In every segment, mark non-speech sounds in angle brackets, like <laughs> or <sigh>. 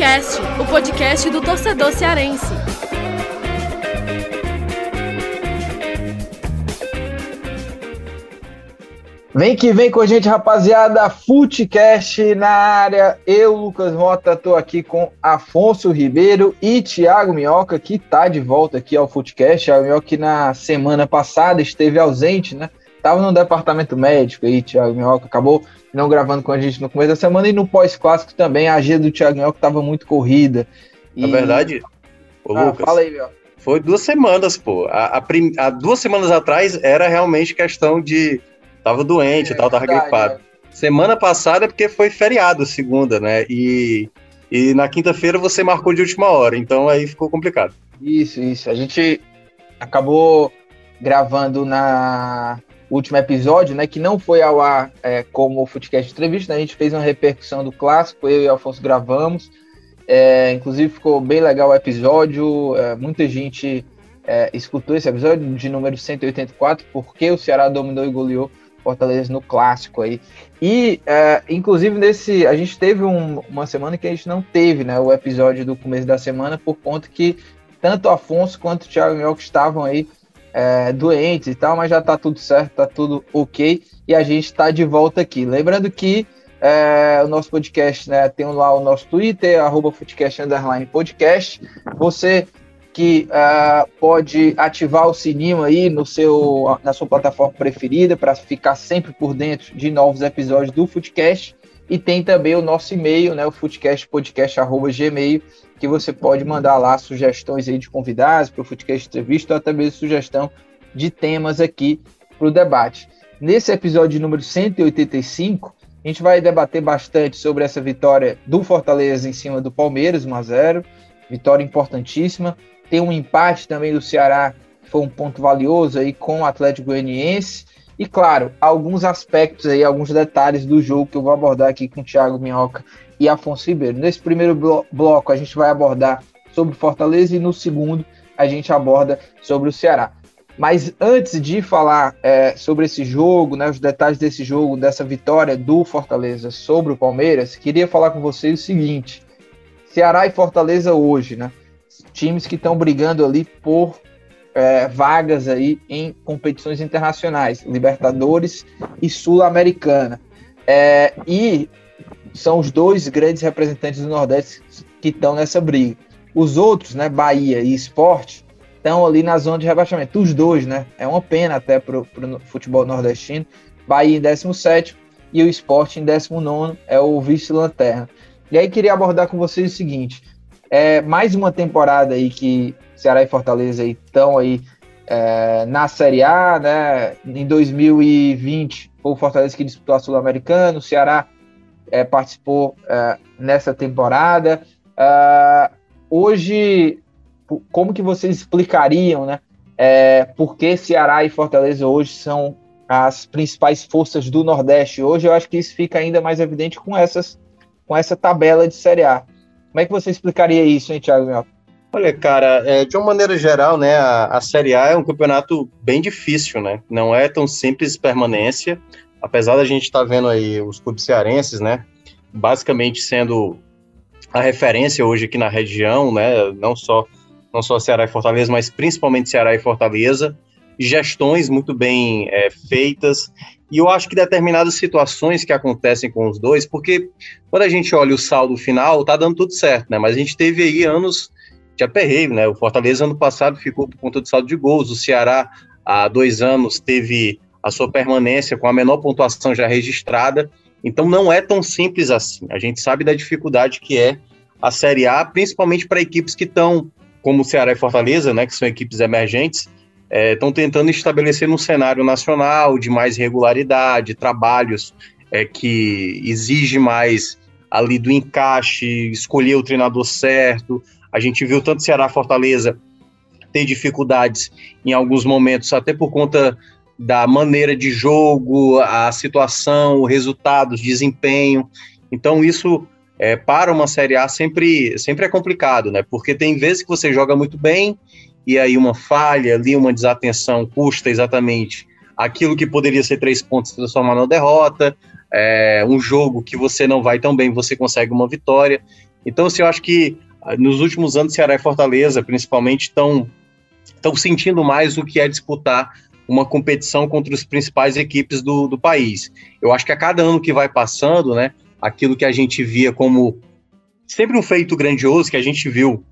Futecast, o podcast do torcedor cearense. Vem que vem com a gente, rapaziada. Futecast na área. Eu, Lucas Mota, tô aqui com Afonso Ribeiro e Thiago Minhoca, que tá de volta aqui ao Futecast. Thiago Minhoca que na semana passada esteve ausente, né? Tava no departamento médico aí, Thiago Minhoca acabou não gravando com a gente no começo da semana e no pós-clássico também. A agenda do Thiago Minhoca tava muito corrida. E... Na verdade, ô, ah, Lucas, fala aí, meu. Foi duas semanas, pô. A, a, prim... a, duas semanas atrás era realmente questão de tava doente, é, tal, tava verdade, gripado. É. Semana passada é porque foi feriado, segunda, né? E, e na quinta-feira você marcou de última hora, então aí ficou complicado. Isso, isso. A gente acabou gravando na último episódio, né? Que não foi ao ar é, como o Footcast Entrevista, né, a gente fez uma repercussão do clássico, eu e Alfonso gravamos. É, inclusive ficou bem legal o episódio, é, muita gente é, escutou esse episódio de número 184, porque o Ceará dominou e goleou Fortaleza no clássico aí. E, é, inclusive, nesse. A gente teve um, uma semana que a gente não teve, né? O episódio do começo da semana, por conta que tanto o Afonso quanto o Thiago Mioca estavam aí é, doentes e tal, mas já tá tudo certo, tá tudo ok. E a gente está de volta aqui. Lembrando que é, o nosso podcast, né? Tem lá o nosso Twitter, arroba Podcast. Você que uh, pode ativar o sininho aí no seu, na sua plataforma preferida para ficar sempre por dentro de novos episódios do Footcast. E tem também o nosso e-mail, né, o footcastpodcast.gmail, que você pode mandar lá sugestões aí de convidados para o Footcast Entrevista ou até mesmo sugestão de temas aqui para o debate. Nesse episódio número 185, a gente vai debater bastante sobre essa vitória do Fortaleza em cima do Palmeiras, 1 a 0 vitória importantíssima. Tem um empate também do Ceará, que foi um ponto valioso aí com o Atlético Goianiense. E claro, alguns aspectos aí, alguns detalhes do jogo que eu vou abordar aqui com o Thiago Minhoca e Afonso Ribeiro. Nesse primeiro blo bloco a gente vai abordar sobre Fortaleza e no segundo a gente aborda sobre o Ceará. Mas antes de falar é, sobre esse jogo, né, os detalhes desse jogo, dessa vitória do Fortaleza sobre o Palmeiras, queria falar com vocês o seguinte: Ceará e Fortaleza hoje, né? times que estão brigando ali por é, vagas aí em competições internacionais, Libertadores e Sul-Americana. É, e são os dois grandes representantes do Nordeste que estão nessa briga. Os outros, né, Bahia e Esporte, estão ali na zona de rebaixamento. Os dois, né? É uma pena até para o futebol nordestino. Bahia em 17 e o Esporte em 19 é o vice-lanterna. E aí queria abordar com vocês o seguinte: é mais uma temporada aí que Ceará e Fortaleza estão aí é, na Série A, né? Em 2020 foi o Fortaleza que disputou a Sul-Americana, o Ceará é, participou é, nessa temporada. É, hoje, como que vocês explicariam, né? É, por que Ceará e Fortaleza hoje são as principais forças do Nordeste? Hoje eu acho que isso fica ainda mais evidente com essas com essa tabela de Série A. Como é que você explicaria isso, hein, Thiago Olha, cara, é, de uma maneira geral, né, a, a, Série A é um campeonato bem difícil, né? Não é tão simples permanência, apesar da gente estar tá vendo aí os clubes cearenses, né, basicamente sendo a referência hoje aqui na região, né, não só não só Ceará e Fortaleza, mas principalmente Ceará e Fortaleza, gestões muito bem é, feitas e eu acho que determinadas situações que acontecem com os dois, porque quando a gente olha o saldo final, tá dando tudo certo, né? Mas a gente teve aí anos de aperreio, né? O Fortaleza ano passado ficou por conta do saldo de gols, o Ceará há dois anos teve a sua permanência com a menor pontuação já registrada. Então não é tão simples assim. A gente sabe da dificuldade que é a Série A, principalmente para equipes que estão, como o Ceará e Fortaleza, né, que são equipes emergentes, estão é, tentando estabelecer um cenário nacional de mais regularidade, trabalhos é, que exige mais ali do encaixe, escolher o treinador certo. A gente viu tanto Ceará Fortaleza ter dificuldades em alguns momentos, até por conta da maneira de jogo, a situação, resultados, desempenho. Então isso é, para uma Série A sempre, sempre é complicado, né? Porque tem vezes que você joga muito bem e aí uma falha ali, uma desatenção custa exatamente aquilo que poderia ser três pontos transformar numa derrota, é, um jogo que você não vai tão bem, você consegue uma vitória. Então, assim, eu acho que ah, nos últimos anos, Ceará e Fortaleza, principalmente, estão estão sentindo mais o que é disputar uma competição contra as principais equipes do, do país. Eu acho que a cada ano que vai passando, né, aquilo que a gente via como sempre um feito grandioso que a gente viu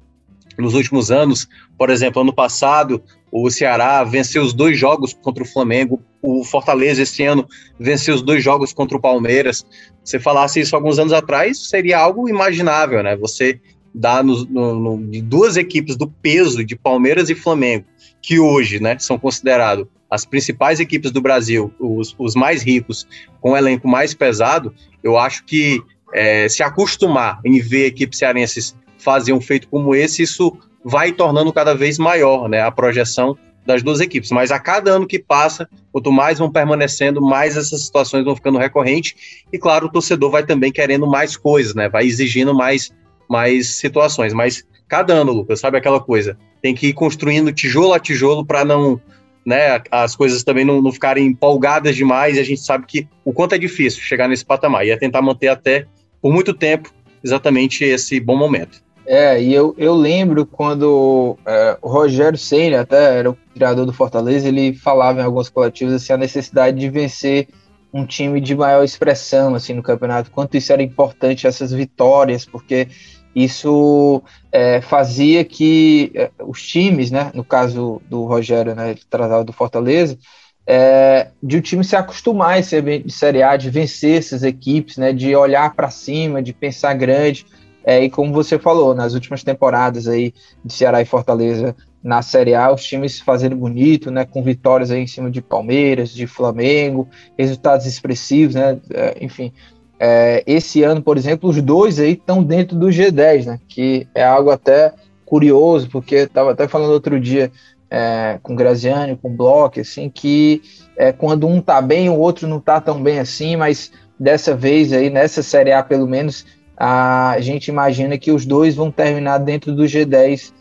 nos últimos anos, por exemplo, ano passado, o Ceará venceu os dois jogos contra o Flamengo, o Fortaleza esse ano venceu os dois jogos contra o Palmeiras. Se falasse isso alguns anos atrás, seria algo imaginável, né? Você dá no, no, no, de duas equipes do peso de Palmeiras e Flamengo, que hoje, né, são considerados as principais equipes do Brasil, os, os mais ricos, com o elenco mais pesado, eu acho que é, se acostumar em ver equipes cearenses fazer um feito como esse, isso vai tornando cada vez maior né, a projeção das duas equipes. Mas a cada ano que passa, quanto mais vão permanecendo, mais essas situações vão ficando recorrentes. E claro, o torcedor vai também querendo mais coisas, né? Vai exigindo mais, mais situações. Mas cada ano, Lucas, sabe aquela coisa? Tem que ir construindo tijolo a tijolo para não. Né, as coisas também não, não ficarem empolgadas demais e a gente sabe que o quanto é difícil chegar nesse patamar e é tentar manter até por muito tempo exatamente esse bom momento. É, e eu, eu lembro quando é, o Rogério Senna, até era o criador do Fortaleza, ele falava em alguns coletivos assim, a necessidade de vencer um time de maior expressão assim no campeonato, quanto isso era importante, essas vitórias, porque isso é, fazia que é, os times, né, no caso do Rogério, né, tratava do Fortaleza, é, de o time se acostumar a ser de Série A, de vencer essas equipes, né, de olhar para cima, de pensar grande, é, e como você falou, nas últimas temporadas aí de Ceará e Fortaleza na Série A, os times fazendo bonito, né, com vitórias aí em cima de Palmeiras, de Flamengo, resultados expressivos, né, é, enfim. É, esse ano, por exemplo, os dois aí estão dentro do G10, né, que é algo até curioso, porque estava até falando outro dia é, com Graziani, com Bloch, assim, que é, quando um tá bem, o outro não tá tão bem assim, mas dessa vez aí, nessa Série A pelo menos, a gente imagina que os dois vão terminar dentro do G10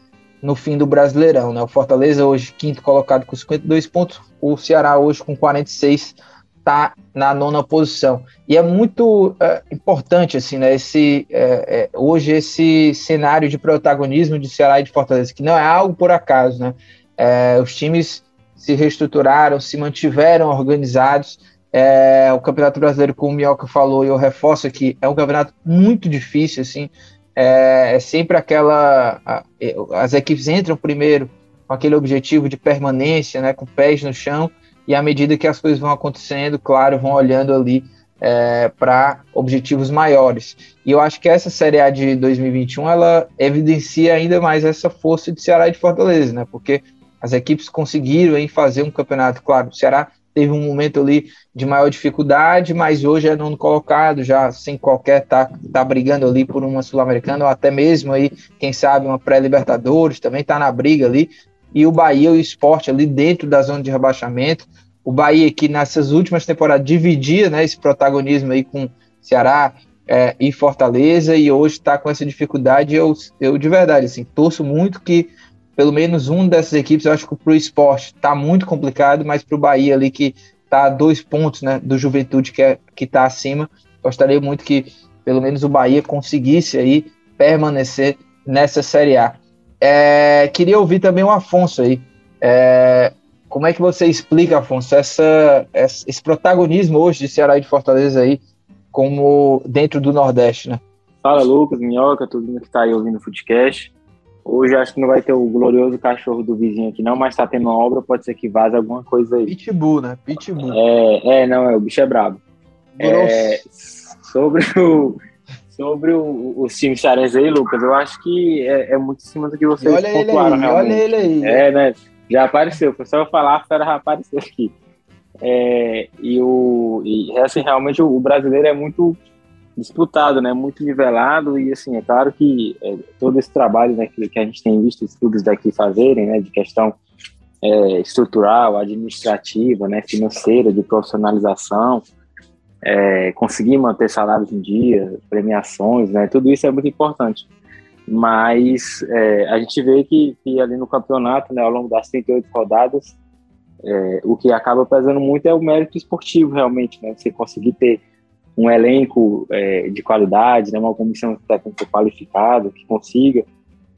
no fim do Brasileirão. Né? O Fortaleza hoje quinto colocado com 52 pontos, o Ceará hoje com 46 está na nona posição. E é muito é, importante assim, né, esse, é, é, hoje esse cenário de protagonismo de Ceará e de Fortaleza, que não é algo por acaso. Né? É, os times se reestruturaram, se mantiveram organizados é, o Campeonato Brasileiro, como o Mioca falou, e eu reforço aqui, é um campeonato muito difícil, assim, é, é sempre aquela... A, as equipes entram primeiro com aquele objetivo de permanência, né, com pés no chão, e à medida que as coisas vão acontecendo, claro, vão olhando ali é, para objetivos maiores. E eu acho que essa Série A de 2021, ela evidencia ainda mais essa força de Ceará e de Fortaleza, né, porque as equipes conseguiram aí, fazer um campeonato, claro, o Ceará teve um momento ali de maior dificuldade, mas hoje é nono colocado, já sem qualquer tá, tá brigando ali por uma sul-americana ou até mesmo aí, quem sabe uma pré-libertadores, também tá na briga ali. E o Bahia e o esporte ali dentro da zona de rebaixamento. O Bahia que nessas últimas temporadas dividia, né, esse protagonismo aí com Ceará é, e Fortaleza e hoje está com essa dificuldade. Eu, eu de verdade assim torço muito que pelo menos um dessas equipes, eu acho que para o esporte está muito complicado, mas para o Bahia ali que está a dois pontos né, do Juventude que é, está acima, gostaria muito que pelo menos o Bahia conseguisse aí permanecer nessa Série A. É, queria ouvir também o Afonso aí. É, como é que você explica, Afonso, essa, esse protagonismo hoje de Ceará e de Fortaleza aí, como dentro do Nordeste, né? Fala, Lucas, Minhoca, todo mundo que está aí ouvindo o Footcast. Hoje acho que não vai ter o glorioso cachorro do vizinho aqui, não, mas tá tendo uma obra, pode ser que vaze alguma coisa aí. Pitbull, né? Pitbull. É, é não, é, o bicho é brabo. É, sobre o, sobre o, os times cearenses aí, Lucas, eu acho que é, é muito em cima do que vocês olha pontuaram, ele aí, Olha ele aí. É, né? Já apareceu, foi só eu falar, a fera já apareceu aqui. É, e o e assim, realmente o brasileiro é muito disputado, né, muito nivelado e assim é claro que é, todo esse trabalho né, que, que, a gente tem visto estudos daqui fazerem, né, de questão é, estrutural, administrativa, né, financeira, de profissionalização, é, conseguir manter salários em dia, premiações, né, tudo isso é muito importante. Mas é, a gente vê que, que, ali no campeonato, né, ao longo das 38 rodadas, é, o que acaba pesando muito é o mérito esportivo, realmente, né, você conseguir ter um elenco é, de qualidade, né, uma comissão técnica qualificada que consiga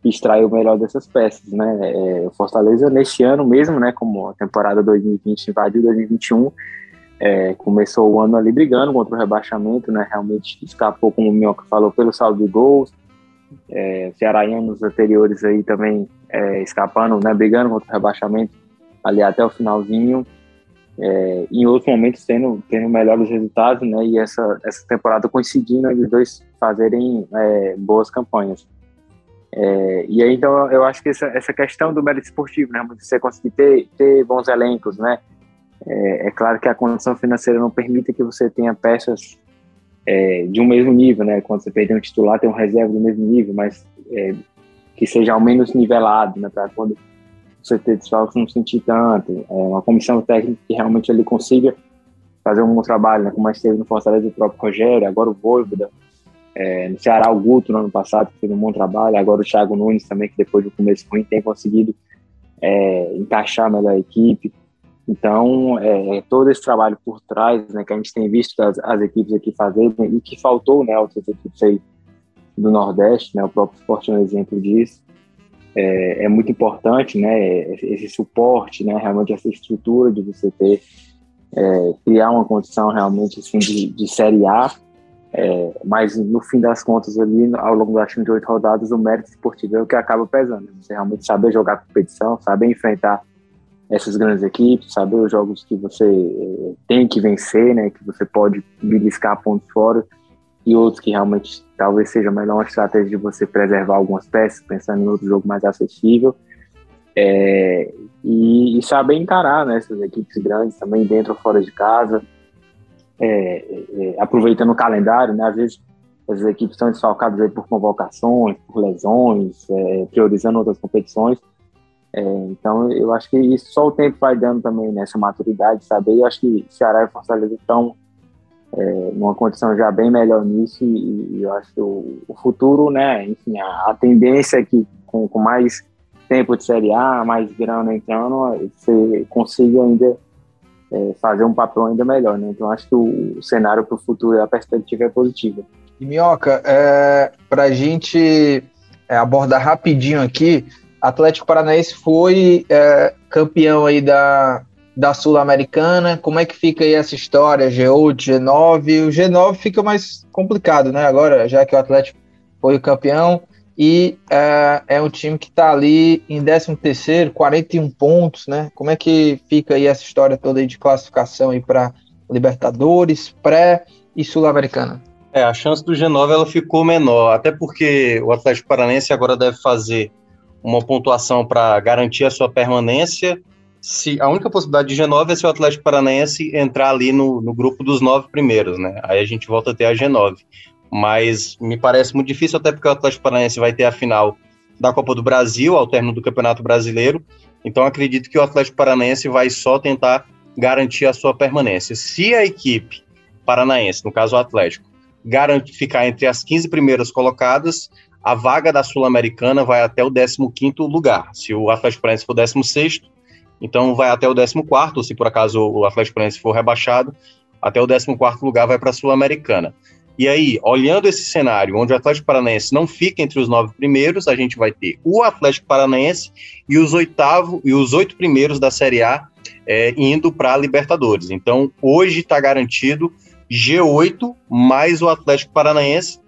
extrair o melhor dessas peças, né? É, o Fortaleza neste ano mesmo, né, como a temporada 2020 invadiu 2021, é, começou o ano ali brigando contra o rebaixamento, né? Realmente escapou, como o Minhoca falou, pelo saldo de gols. É, anos anteriores aí também é, escapando, né? Brigando contra o rebaixamento ali até o finalzinho. É, em outros momentos tendo, tendo melhores resultados, né? E essa, essa temporada coincidindo os dois fazerem é, boas campanhas. É, e aí, então, eu acho que essa, essa questão do mérito esportivo, né? Você conseguir ter, ter bons elencos, né? É, é claro que a condição financeira não permite que você tenha peças é, de um mesmo nível, né? Quando você tem um titular, tem um reserva do mesmo nível, mas é, que seja ao menos nivelado, né? Para quando você ter desfalques não sentir tanto. É uma comissão técnica que realmente ele consiga fazer um bom trabalho, né? Como mais teve no Fortaleza o próprio Rogério, agora o Voivoda, é, no Ceará, o Guto, no ano passado, que fez um bom trabalho. Agora o Thiago Nunes também, que depois do começo ruim tem conseguido é, encaixar melhor a equipe. Então, é, todo esse trabalho por trás, né, que a gente tem visto as, as equipes aqui fazerem e que faltou, né, outras equipes aí do Nordeste, né, o próprio Esporte é um exemplo disso, é, é, muito importante, né, esse suporte, né, realmente essa estrutura de você ter, é, criar uma condição realmente assim de, de Série A, é, mas no fim das contas ali, ao longo das 38 rodadas, o mérito esportivo é o que acaba pesando. Né? Você realmente saber jogar competição, saber enfrentar essas grandes equipes, saber os jogos que você é, tem que vencer, né? Que você pode beliscar pontos fora e outros que realmente talvez seja melhor uma estratégia de você preservar algumas peças, pensando em outro jogo mais acessível. É, e, e, saber encarar né, essas equipes grandes também dentro ou fora de casa é, é, aproveitando o calendário, né? Às vezes as equipes estão desfalcadas por convocações, por lesões, é, priorizando outras competições. É, então, eu acho que isso só o tempo vai dando também nessa né, maturidade, saber. Eu acho que Ceará e Fortaleza estão é, numa condição já bem melhor nisso e, e eu acho que o, o, futuro, né, enfim, a, a tendência é que com, com, mais tempo de Série A, mais grana entrando, você consiga ainda é, fazer um papel ainda melhor, né? Então acho que o, o cenário para o futuro, a perspectiva é positiva. E Minhoca, é, para a gente é, abordar rapidinho aqui, Atlético Paranaense foi é, campeão aí da, da Sul-Americana. Como é que fica aí essa história? G8, G9. O G9 fica mais complicado, né? Agora, já que o Atlético foi o campeão e é, é um time que está ali em 13º, 41 pontos, né? Como é que fica aí essa história toda de classificação aí para Libertadores, pré e Sul-Americana? É, a chance do G9 ela ficou menor, até porque o Atlético Paranense agora deve fazer uma pontuação para garantir a sua permanência. Se a única possibilidade de G9 é se o Atlético Paranaense entrar ali no, no grupo dos nove primeiros, né? Aí a gente volta a ter a G9 mas me parece muito difícil, até porque o Atlético Paranaense vai ter a final da Copa do Brasil, ao término do Campeonato Brasileiro. Então acredito que o Atlético Paranaense vai só tentar garantir a sua permanência. Se a equipe paranaense, no caso o Atlético, ficar entre as 15 primeiras colocadas, a vaga da Sul-Americana vai até o 15º lugar. Se o Atlético Paranaense for 16º, então vai até o 14º, se por acaso o Atlético Paranaense for rebaixado, até o 14º lugar vai para a Sul-Americana. E aí, olhando esse cenário, onde o Atlético Paranaense não fica entre os nove primeiros, a gente vai ter o Atlético Paranaense e os oitavo e os oito primeiros da Série A é, indo para a Libertadores. Então, hoje está garantido G8 mais o Atlético Paranaense.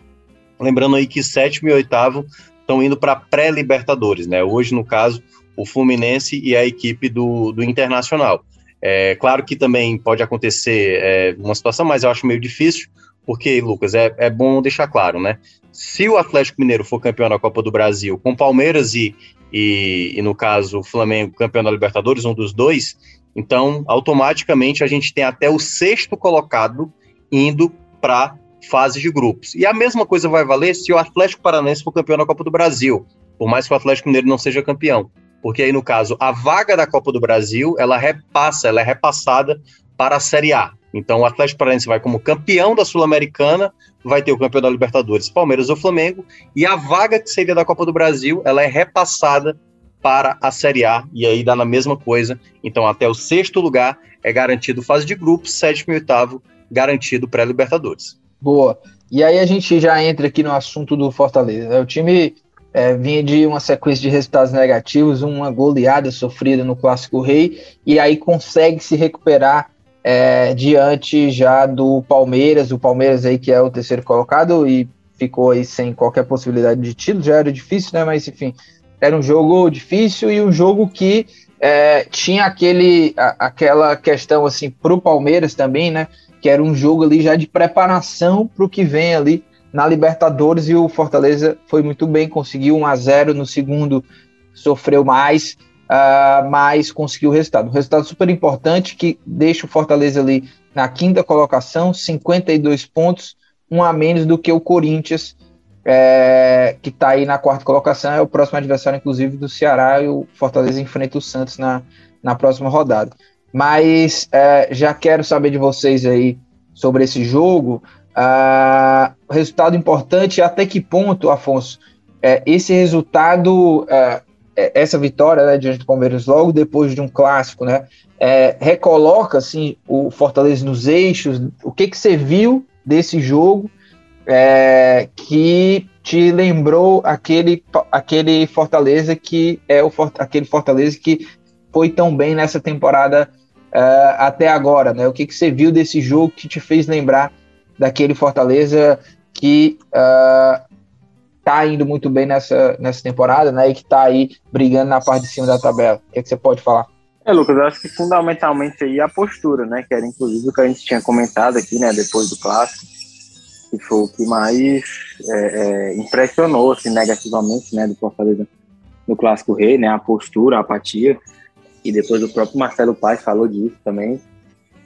Lembrando aí que sétimo e oitavo estão indo para pré-Libertadores, né? Hoje, no caso, o Fluminense e a equipe do, do Internacional. É, claro que também pode acontecer é, uma situação, mas eu acho meio difícil, porque, Lucas, é, é bom deixar claro, né? Se o Atlético Mineiro for campeão da Copa do Brasil, com Palmeiras e, e, e no caso, o Flamengo campeão da Libertadores, um dos dois, então, automaticamente, a gente tem até o sexto colocado indo para fase de grupos. E a mesma coisa vai valer se o Atlético Paranaense for campeão da Copa do Brasil, por mais que o Atlético Mineiro não seja campeão. Porque aí, no caso, a vaga da Copa do Brasil, ela repassa, ela é repassada para a Série A. Então o Atlético Paranaense vai como campeão da Sul-Americana, vai ter o campeão da Libertadores, Palmeiras ou Flamengo, e a vaga que seria da Copa do Brasil, ela é repassada para a Série A, e aí dá na mesma coisa. Então até o sexto lugar é garantido fase de grupos, sétimo e oitavo garantido pré-Libertadores. Boa. E aí a gente já entra aqui no assunto do Fortaleza. O time é, vinha de uma sequência de resultados negativos, uma goleada sofrida no Clássico Rei, e aí consegue se recuperar é, diante já do Palmeiras, o Palmeiras aí que é o terceiro colocado e ficou aí sem qualquer possibilidade de título, já era difícil, né? Mas enfim, era um jogo difícil e um jogo que é, tinha aquele, a, aquela questão assim para o Palmeiras também, né? Que era um jogo ali já de preparação para o que vem ali na Libertadores e o Fortaleza foi muito bem, conseguiu 1 a 0 no segundo, sofreu mais, uh, mas conseguiu o resultado. Um resultado super importante que deixa o Fortaleza ali na quinta colocação, 52 pontos, um a menos do que o Corinthians, é, que está aí na quarta colocação, é o próximo adversário, inclusive, do Ceará, e o Fortaleza enfrenta o Santos na, na próxima rodada. Mas é, já quero saber de vocês aí sobre esse jogo. Uh, resultado importante, até que ponto, Afonso, é, esse resultado, é, é, essa vitória né, diante do Palmeiras logo depois de um clássico, né, é, recoloca assim, o Fortaleza nos eixos, o que, que você viu desse jogo é, que te lembrou aquele, aquele Fortaleza que é o aquele Fortaleza que foi tão bem nessa temporada uh, até agora, né? O que, que você viu desse jogo que te fez lembrar daquele Fortaleza que uh, tá indo muito bem nessa, nessa temporada, né? E que tá aí brigando na parte de cima da tabela. O que, é que você pode falar? É, Lucas, eu acho que fundamentalmente aí a postura, né? Que era inclusive o que a gente tinha comentado aqui, né? Depois do clássico, que foi o que mais é, é, impressionou, assim, negativamente, né? Do Fortaleza no clássico rei, né? A postura, a apatia. E depois o próprio Marcelo Paz falou disso também.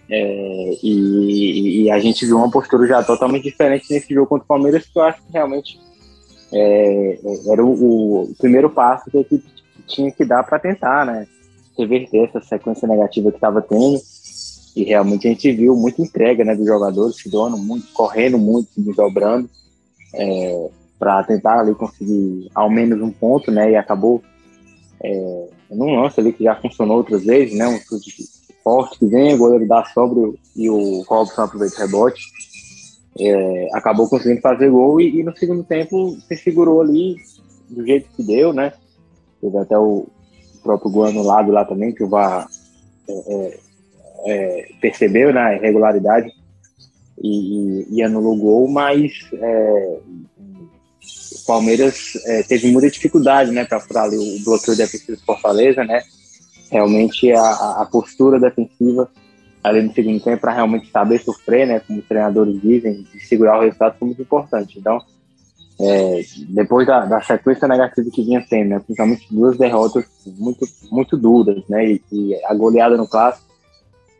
É, e, e, a gente viu uma postura já totalmente diferente nesse jogo contra o Palmeiras, que eu acho que realmente é, é era o, o, primeiro passo que a equipe tinha que dar para tentar, né? Reverter essa sequência negativa que estava tendo. E realmente a gente viu muita entrega né, dos jogadores, se doando muito, correndo muito, se desdobrando, é, para tentar ali conseguir ao menos um ponto, né? E acabou é, num lance ali que já funcionou outras vezes, né? Um forte que vem, o goleiro dá sobre e o Robson aproveita o rebote. É, acabou conseguindo fazer gol e, e, no segundo tempo se segurou ali do jeito que deu, né? Teve até o próprio gol anulado lá também, que o VAR é, é, é, percebeu né, a irregularidade e, e, e, anulou o gol, mas é, o Palmeiras é, teve muita dificuldade né, para furar ali o bloqueio defensivo do Fortaleza, né? Realmente a, a postura defensiva ali no segundo tempo para realmente saber sofrer, né, como os treinadores dizem, e segurar o resultado foi muito importante. Então, é, depois da, da, sequência negativa que vinha tendo, né, principalmente duas derrotas muito, muito duras, né, e, e a goleada no clássico,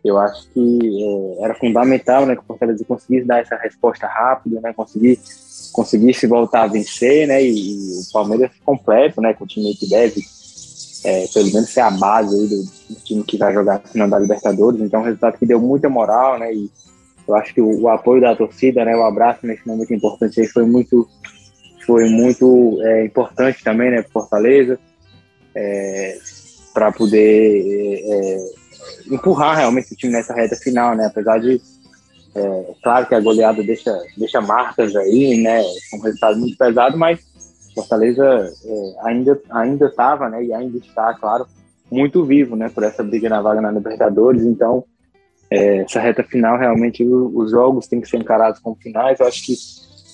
eu acho que é, era fundamental, né, que o Fortaleza conseguisse dar essa resposta rápida, né, conseguir conseguisse voltar a vencer, né, e, e o Palmeiras completo, né, com o time que deve é, pelo menos ser a base do, do, time que vai jogar a final da Libertadores. Então, é um resultado que deu muita moral, né? E eu acho que o, o apoio da torcida, né? O abraço nesse momento importante aí foi muito, foi muito é, importante também, né? Fortaleza, é, para poder é, empurrar realmente o time nessa reta final, né? Apesar de é, claro que a goleada deixa, deixa marcas aí, né? Um resultado muito pesado, mas Fortaleza é, ainda ainda estava, né, e ainda está, claro, muito vivo, né, por essa briga na vaga na Libertadores. Então, é, essa reta final realmente os jogos têm que ser encarados como finais. Eu acho que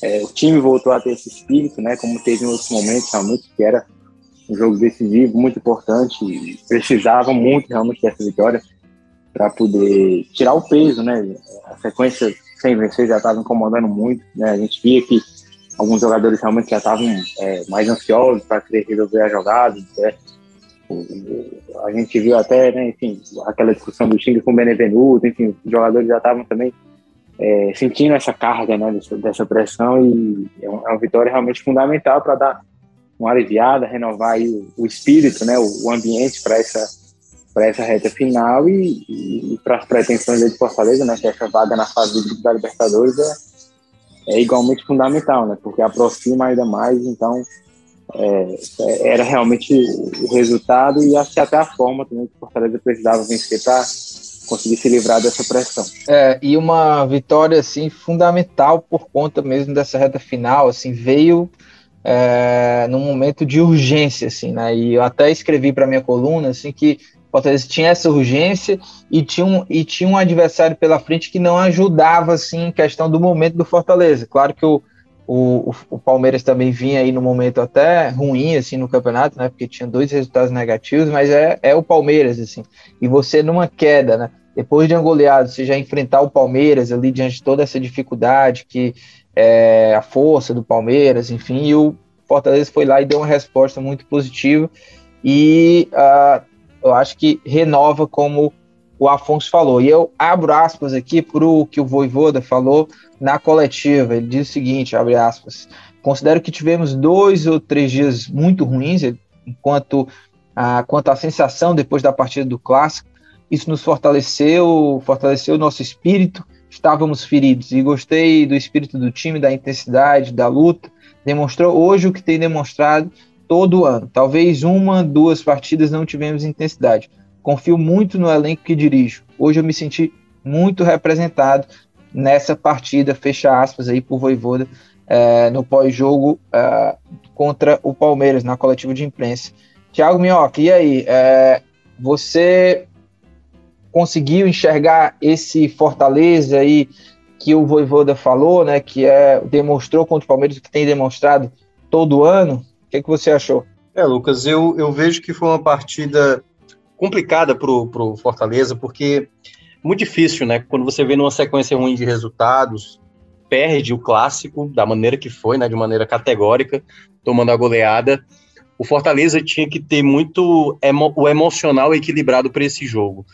é, o time voltou a ter esse espírito, né, como teve em outros momentos, realmente que era um jogo decisivo, muito importante, e precisava muito realmente dessa vitória para poder tirar o peso, né? A sequência sem vencer já estava incomodando muito, né? A gente via que alguns jogadores realmente já estavam é, mais ansiosos para querer resolver a jogada. Né? A gente viu até, né, enfim, aquela discussão do Xing com o Benevenuto, enfim, os jogadores já estavam também é, sentindo essa carga né, dessa, pressão e é, é uma vitória realmente fundamental para dar uma aliviada, renovar o, o, espírito, né, o, o ambiente para essa para essa reta final e, e, para as pretensões de Fortaleza, né, que essa vaga na fase da Libertadores é, é igualmente fundamental, né? Porque aproxima ainda mais, então é, é era realmente o resultado e acho que até a forma também que o Fortaleza precisava vencer para conseguir se livrar dessa pressão. É, e uma vitória assim fundamental por conta mesmo dessa reta final, assim, veio é, num momento de urgência, assim, né? E eu até escrevi para minha coluna assim que Fortaleza tinha essa urgência e tinha, um, e tinha um adversário pela frente que não ajudava assim em questão do momento do Fortaleza. Claro que o, o, o, Palmeiras também vinha aí no momento até ruim assim no campeonato, né? Porque tinha dois resultados negativos, mas é, é o Palmeiras assim. E você numa queda, né? Depois de um goleado, você já enfrentar o Palmeiras ali diante de toda essa dificuldade que é a força do Palmeiras, enfim, e o Fortaleza foi lá e deu uma resposta muito positiva e uh, eu acho que renova como o Afonso falou. E eu abro aspas aqui para o que o Voivoda falou na coletiva. Ele diz o seguinte, abre aspas, considero que tivemos dois ou três dias muito ruins, enquanto a, quanto à sensação depois da partida do Clássico, isso nos fortaleceu, fortaleceu o nosso espírito, estávamos feridos, e gostei do espírito do time, da intensidade, da luta, demonstrou hoje o que tem demonstrado todo ano. Talvez uma, duas partidas não tivemos intensidade. Confio muito no elenco que dirijo. Hoje eu me senti muito representado nessa partida, fecha aspas aí por Voivoda, é, no pós-jogo é, contra o Palmeiras, na coletiva de imprensa. Tiago Minhoca, e aí? É, você conseguiu enxergar esse Fortaleza aí que o Voivoda falou, né, que é demonstrou contra o Palmeiras que tem demonstrado todo ano? Que, que você achou? É, Lucas, eu, eu vejo que foi uma partida complicada para o Fortaleza, porque muito difícil, né? Quando você vê numa sequência ruim de resultados, perde o clássico da maneira que foi, né? De maneira categórica, tomando a goleada. O Fortaleza tinha que ter muito emo o emocional equilibrado para esse jogo,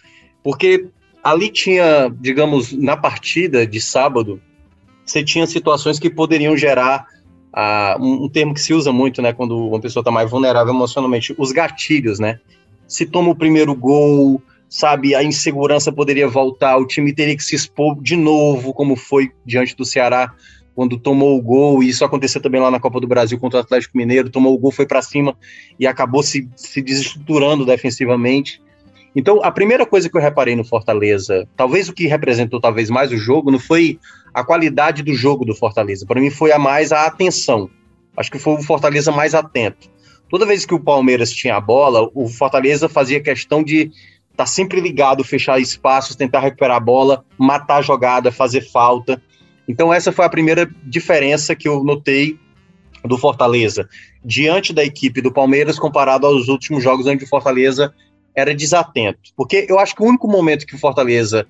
porque ali tinha, digamos, na partida de sábado, você tinha situações que poderiam gerar um, um, termo que se usa muito, né, quando uma pessoa está mais vulnerável emocionalmente, os gatilhos, né? Se toma o primeiro gol, sabe, a insegurança poderia voltar, o time teria que se expor de novo, como foi diante do Ceará quando tomou o gol, e isso aconteceu também lá na Copa do Brasil contra o Atlético Mineiro, tomou o gol, foi para cima e acabou se, se desestruturando defensivamente. Então, a primeira coisa que eu reparei no Fortaleza, talvez o que representou talvez mais o jogo, não foi a qualidade do jogo do Fortaleza. Para mim foi a mais a atenção. Acho que foi o Fortaleza mais atento. Toda vez que o Palmeiras tinha a bola, o Fortaleza fazia questão de estar tá sempre ligado, fechar espaços, tentar recuperar a bola, matar a jogada, fazer falta. Então essa foi a primeira diferença que eu notei do Fortaleza diante da equipe do Palmeiras comparado aos últimos jogos onde o Fortaleza era desatento. Porque eu acho que o único momento que o Fortaleza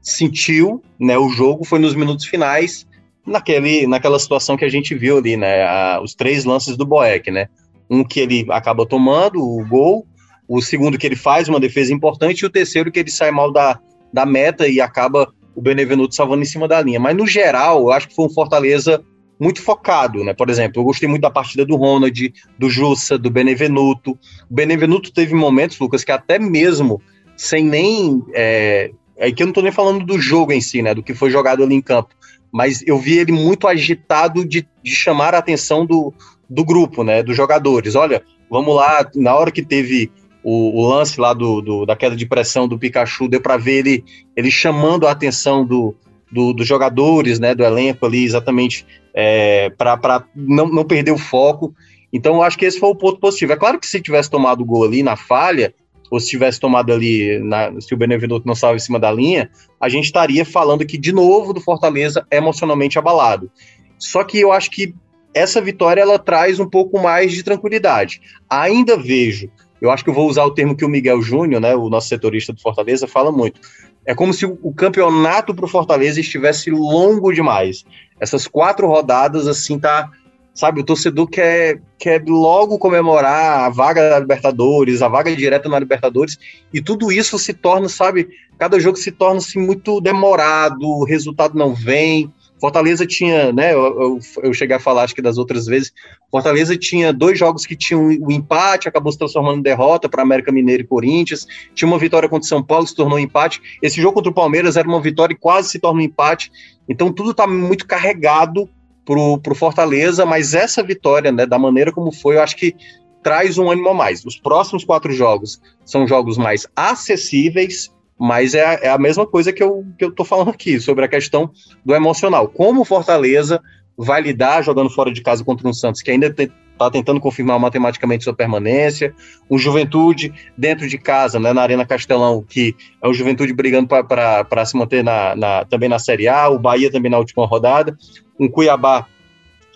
sentiu né, o jogo foi nos minutos finais, naquele, naquela situação que a gente viu ali, né? A, os três lances do Boeck, né? Um que ele acaba tomando o gol, o segundo que ele faz uma defesa importante, e o terceiro que ele sai mal da, da meta e acaba o Benevenuto salvando em cima da linha. Mas no geral, eu acho que foi um Fortaleza muito focado, né? Por exemplo, eu gostei muito da partida do Ronald, do Jussa, do Benevenuto. O Benevenuto teve momentos, Lucas, que até mesmo sem nem é, é que eu não tô nem falando do jogo em si, né? Do que foi jogado ali em campo. Mas eu vi ele muito agitado de, de chamar a atenção do, do grupo, né? Dos jogadores. Olha, vamos lá, na hora que teve o, o lance lá do, do, da queda de pressão do Pikachu, deu para ver ele, ele chamando a atenção do, do, dos jogadores, né? Do elenco ali, exatamente, é, para não, não perder o foco. Então, eu acho que esse foi o ponto positivo. É claro que se tivesse tomado o gol ali na falha, ou se tivesse tomado ali, na, se o Benevenuto não estava em cima da linha, a gente estaria falando aqui de novo do Fortaleza emocionalmente abalado. Só que eu acho que essa vitória ela traz um pouco mais de tranquilidade. Ainda vejo, eu acho que eu vou usar o termo que o Miguel Júnior, né, o nosso setorista do Fortaleza, fala muito. É como se o campeonato para o Fortaleza estivesse longo demais. Essas quatro rodadas, assim, tá Sabe, o torcedor quer, quer logo comemorar a vaga da Libertadores, a vaga direta na Libertadores, e tudo isso se torna, sabe, cada jogo se torna assim, muito demorado, o resultado não vem. Fortaleza tinha, né? Eu, eu, eu, cheguei a falar, acho que das outras vezes. Fortaleza tinha dois jogos que tinham o empate, acabou se transformando em derrota para América Mineiro e Corinthians. Tinha uma vitória contra o São Paulo, se tornou um empate. Esse jogo contra o Palmeiras era uma vitória e quase se torna um empate. Então tudo está muito carregado pro, pro Fortaleza, mas essa vitória, né, da maneira como foi, eu acho que traz um ânimo a mais. Os próximos quatro jogos são jogos mais acessíveis, mas é, é, a mesma coisa que eu, que eu tô falando aqui, sobre a questão do emocional. Como o Fortaleza vai lidar jogando fora de casa contra um Santos que ainda está tentando confirmar matematicamente sua permanência, um Juventude dentro de casa, né, na Arena Castelão, que é o Juventude brigando para se manter na, na, também na Série A, o Bahia também na última rodada, um Cuiabá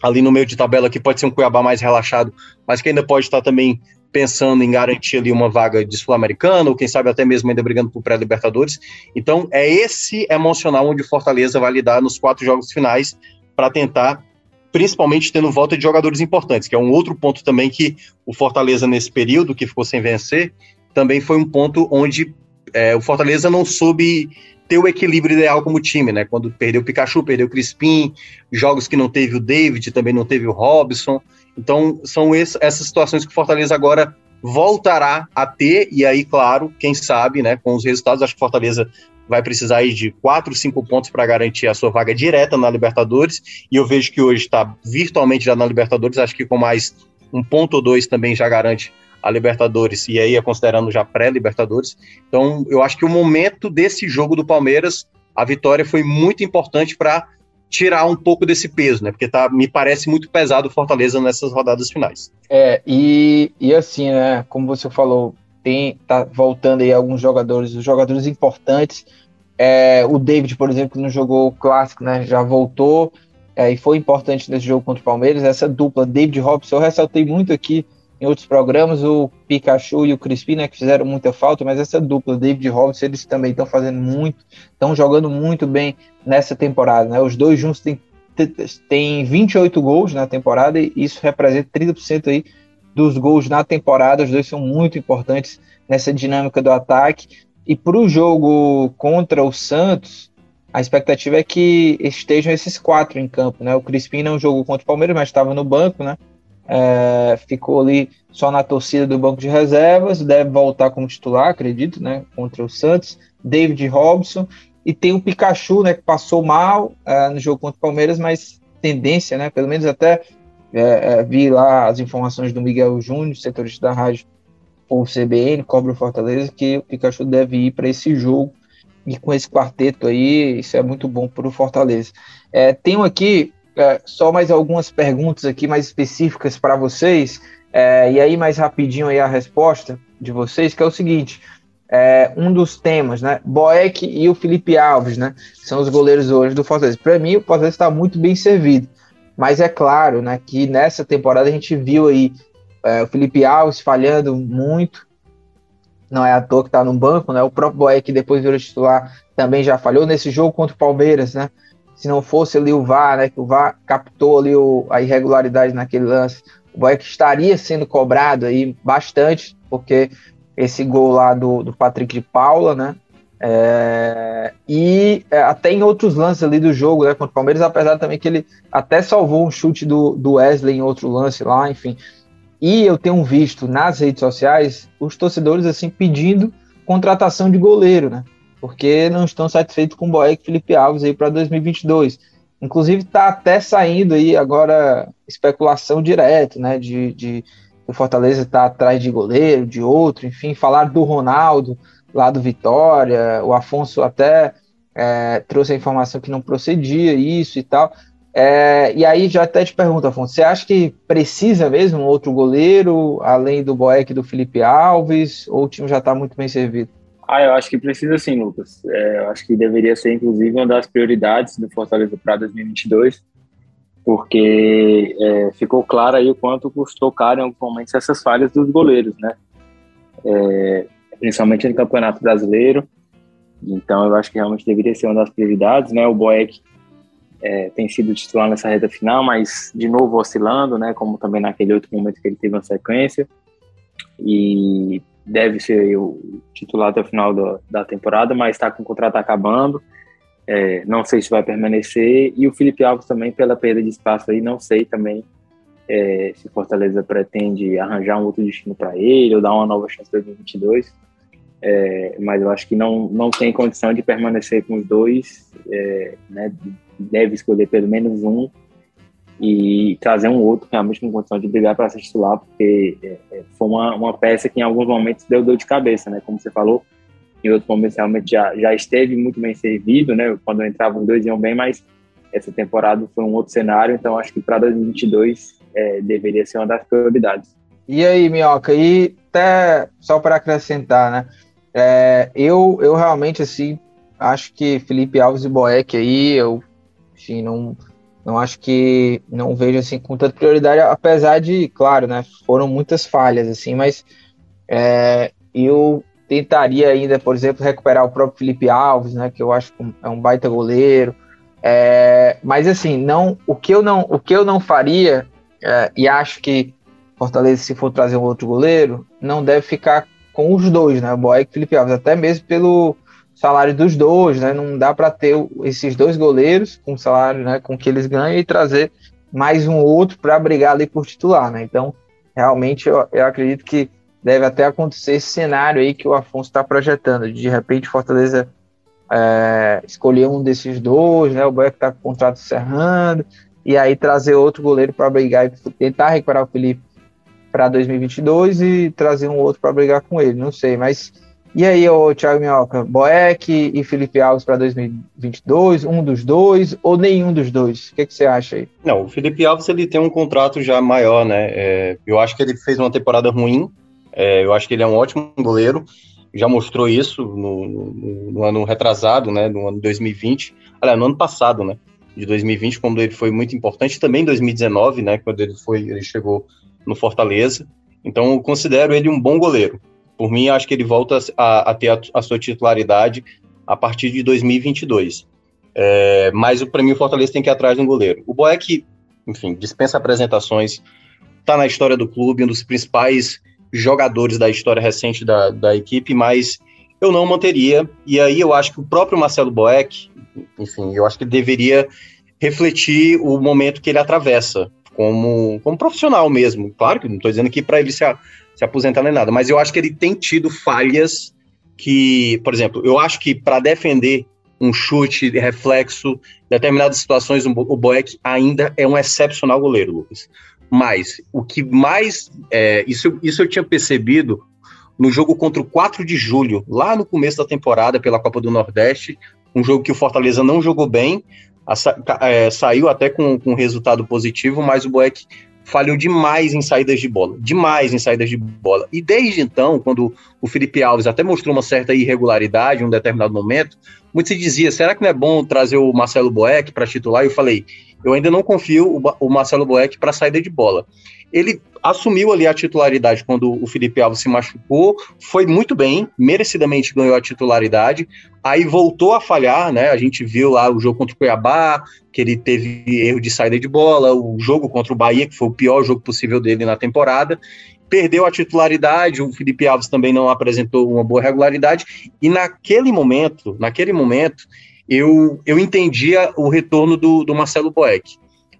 ali no meio de tabela que pode ser um Cuiabá mais relaxado, mas que ainda pode estar também pensando em garantir ali uma vaga de Sul-Americana, ou quem sabe até mesmo ainda brigando por pré-Libertadores. Então, é esse emocional onde o Fortaleza vai lidar nos quatro jogos finais para tentar, principalmente tendo volta de jogadores importantes, que é um outro ponto também que o Fortaleza, nesse período que ficou sem vencer, também foi um ponto onde é, o Fortaleza não soube ter o equilíbrio ideal como time, né? Quando perdeu o Pikachu, perdeu o Crispim, jogos que não teve o David, também não teve o Robson. Então, são esse, essas situações que o Fortaleza agora voltará a ter, e aí, claro, quem sabe, né, com os resultados, acho que Fortaleza vai precisar de quatro, cinco pontos para garantir a sua vaga direta na Libertadores, e eu vejo que hoje está virtualmente já na Libertadores, acho que com mais um ponto ou dois também já garante a Libertadores, e aí é considerando já pré-Libertadores. Então, eu acho que o momento desse jogo do Palmeiras, a vitória foi muito importante para tirar um pouco desse peso, né? Porque tá, me parece muito pesado o Fortaleza nessas rodadas finais. É, e, e assim, né? Como você falou, tem tá voltando aí alguns jogadores, os jogadores importantes. É, o David, por exemplo, que não jogou o clássico, né? Já voltou é, e foi importante nesse jogo contra o Palmeiras. Essa dupla, David Robson, eu ressaltei muito aqui em outros programas, o Pikachu e o Crispim, né, que fizeram muita falta, mas essa dupla, David Robson, eles também estão fazendo muito, estão jogando muito bem nessa temporada, né? Os dois juntos têm, têm 28 gols na temporada e isso representa 30% aí dos gols na temporada. Os dois são muito importantes nessa dinâmica do ataque. E para o jogo contra o Santos, a expectativa é que estejam esses quatro em campo, né? O Crispim não jogou contra o Palmeiras, mas estava no banco, né? É, ficou ali só na torcida do banco de reservas, deve voltar como titular, acredito, né? Contra o Santos. David Robson e tem o Pikachu, né, que passou mal uh, no jogo contra o Palmeiras, mas tendência, né, pelo menos até é, é, vi lá as informações do Miguel Júnior, setorista da rádio ou CBN, Cobra Fortaleza, que o Pikachu deve ir para esse jogo e com esse quarteto aí, isso é muito bom para o Fortaleza. É, tenho aqui é, só mais algumas perguntas aqui mais específicas para vocês, é, e aí mais rapidinho aí a resposta de vocês, que é o seguinte, é, um dos temas, né? Boeck e o Felipe Alves, né? São os goleiros hoje do Fortaleza. Para mim, o Fortaleza está muito bem servido. Mas é claro, né, que nessa temporada a gente viu aí é, o Felipe Alves falhando muito. Não é à toa que está no banco, né? O próprio Boeck depois virou titular também já falhou nesse jogo contra o Palmeiras, né? Se não fosse ali o VAR, né? Que o VAR captou ali o, a irregularidade naquele lance, o Boeck estaria sendo cobrado aí bastante, porque esse gol lá do, do Patrick de Paula, né? É, e é, até em outros lances ali do jogo, né, contra o Palmeiras, apesar também que ele até salvou um chute do, do Wesley em outro lance lá, enfim. E eu tenho visto nas redes sociais os torcedores assim pedindo contratação de goleiro, né? Porque não estão satisfeitos com o Boeck Felipe Alves aí para 2022. Inclusive está até saindo aí agora especulação direto, né, de, de o Fortaleza está atrás de goleiro, de outro, enfim, falar do Ronaldo lá do Vitória, o Afonso até é, trouxe a informação que não procedia isso e tal. É, e aí já até te pergunto, Afonso, você acha que precisa mesmo outro goleiro, além do Boeck e do Felipe Alves, ou o time já está muito bem servido? Ah, eu acho que precisa sim, Lucas. É, eu acho que deveria ser, inclusive, uma das prioridades do Fortaleza para 2022 porque é, ficou claro aí o quanto custou caro em alguns momentos essas falhas dos goleiros, né? É, principalmente no Campeonato Brasileiro. Então, eu acho que realmente deveria ser uma das prioridades, né? O Boeck é, tem sido titular nessa reta final, mas de novo oscilando, né? Como também naquele outro momento que ele teve uma sequência. E deve ser o titular até o final do, da temporada, mas está com o contrato acabando. É, não sei se vai permanecer. E o Felipe Alves também, pela perda de espaço aí, não sei também é, se Fortaleza pretende arranjar um outro destino para ele ou dar uma nova chance em 2022. É, mas eu acho que não, não tem condição de permanecer com os dois. É, né, deve escolher pelo menos um e trazer um outro realmente com condição de brigar para ser titular, porque é, é, foi uma, uma peça que em alguns momentos deu dor de cabeça, né? Como você falou, em outros momentos realmente já, já esteve muito bem servido, né? Quando entravam dois iam bem, mas essa temporada foi um outro cenário, então acho que para 2022 é, deveria ser uma das prioridades. E aí, Minhoca, e até só para acrescentar, né? É, eu, eu realmente, assim, acho que Felipe Alves e Boeck aí, eu enfim, não, não acho que não vejo assim com tanta prioridade, apesar de, claro, né, foram muitas falhas, assim, mas é, eu tentaria ainda, por exemplo, recuperar o próprio Felipe Alves, né, que eu acho que é um baita goleiro, é, mas assim, não, o que eu não, o que eu não faria é, e acho que Fortaleza, se for trazer um outro goleiro, não deve ficar com os dois, né? Boeck e Felipe Alves, até mesmo pelo salário dos dois, né? Não dá para ter esses dois goleiros com salário, né, com que eles ganham e trazer mais um outro para brigar ali por titular, né? Então, realmente eu, eu, acredito que deve até acontecer esse cenário aí que o Afonso está projetando, de, repente Fortaleza é, escolher um desses dois, né? O Boeck está com o contrato cerrando e aí trazer outro goleiro para brigar e tentar recuperar o Felipe para 2022 e trazer um outro para brigar com ele, não sei, mas e aí, o Thiago Minhoca, Boeck e Felipe Alves para 2022, um dos dois ou nenhum dos dois? O que, que, você acha aí? Não, o Felipe Alves ele tem um contrato já maior, né? É, eu acho que ele fez uma temporada ruim, é, eu acho que ele é um ótimo goleiro, já mostrou isso no, no, no ano retrasado, né? No ano 2020, aliás, no ano passado, né? De 2020, quando ele foi muito importante, também em 2019, né? Quando ele foi, ele chegou no Fortaleza. Então, eu considero ele um bom goleiro. Por mim, acho que ele volta a, a ter a, a, sua titularidade a partir de 2022. É, mas para mim o Fortaleza tem que ir atrás de um goleiro. O Boeck, enfim, dispensa apresentações, está na história do clube, um dos principais jogadores da história recente da, da equipe, mas eu não manteria. E aí eu acho que o próprio Marcelo Boeck, enfim, eu acho que deveria refletir o momento que ele atravessa como, como profissional mesmo. Claro que não estou dizendo que para ele se, se aposentar nem nada, mas eu acho que ele tem tido falhas que, por exemplo, eu acho que para defender um chute de reflexo, determinadas situações, o Boeck ainda é um excepcional goleiro, Lucas. Mas o que mais. É, isso, isso eu tinha percebido no jogo contra o 4 de julho, lá no começo da temporada, pela Copa do Nordeste, um jogo que o Fortaleza não jogou bem, a, é, saiu até com, com resultado positivo, mas o Boeck falhou demais em saídas de bola, demais em saídas de bola. E desde então, quando o Felipe Alves até mostrou uma certa irregularidade em um determinado momento, muito se dizia, será que não é bom trazer o Marcelo Boeck para titular? E eu falei, eu ainda não confio o, Marcelo Boeck para saída de bola. Ele assumiu ali a titularidade quando o Felipe Alves se machucou, foi muito bem, merecidamente ganhou a titularidade, aí voltou a falhar, né? A gente viu lá o jogo contra o Cuiabá, que ele teve erro de saída de bola, o jogo contra o Bahia, que foi o pior jogo possível dele na temporada, perdeu a titularidade, o Felipe Alves também não apresentou uma boa regularidade, e naquele momento, naquele momento, eu, eu entendia o retorno do, do Marcelo Boeck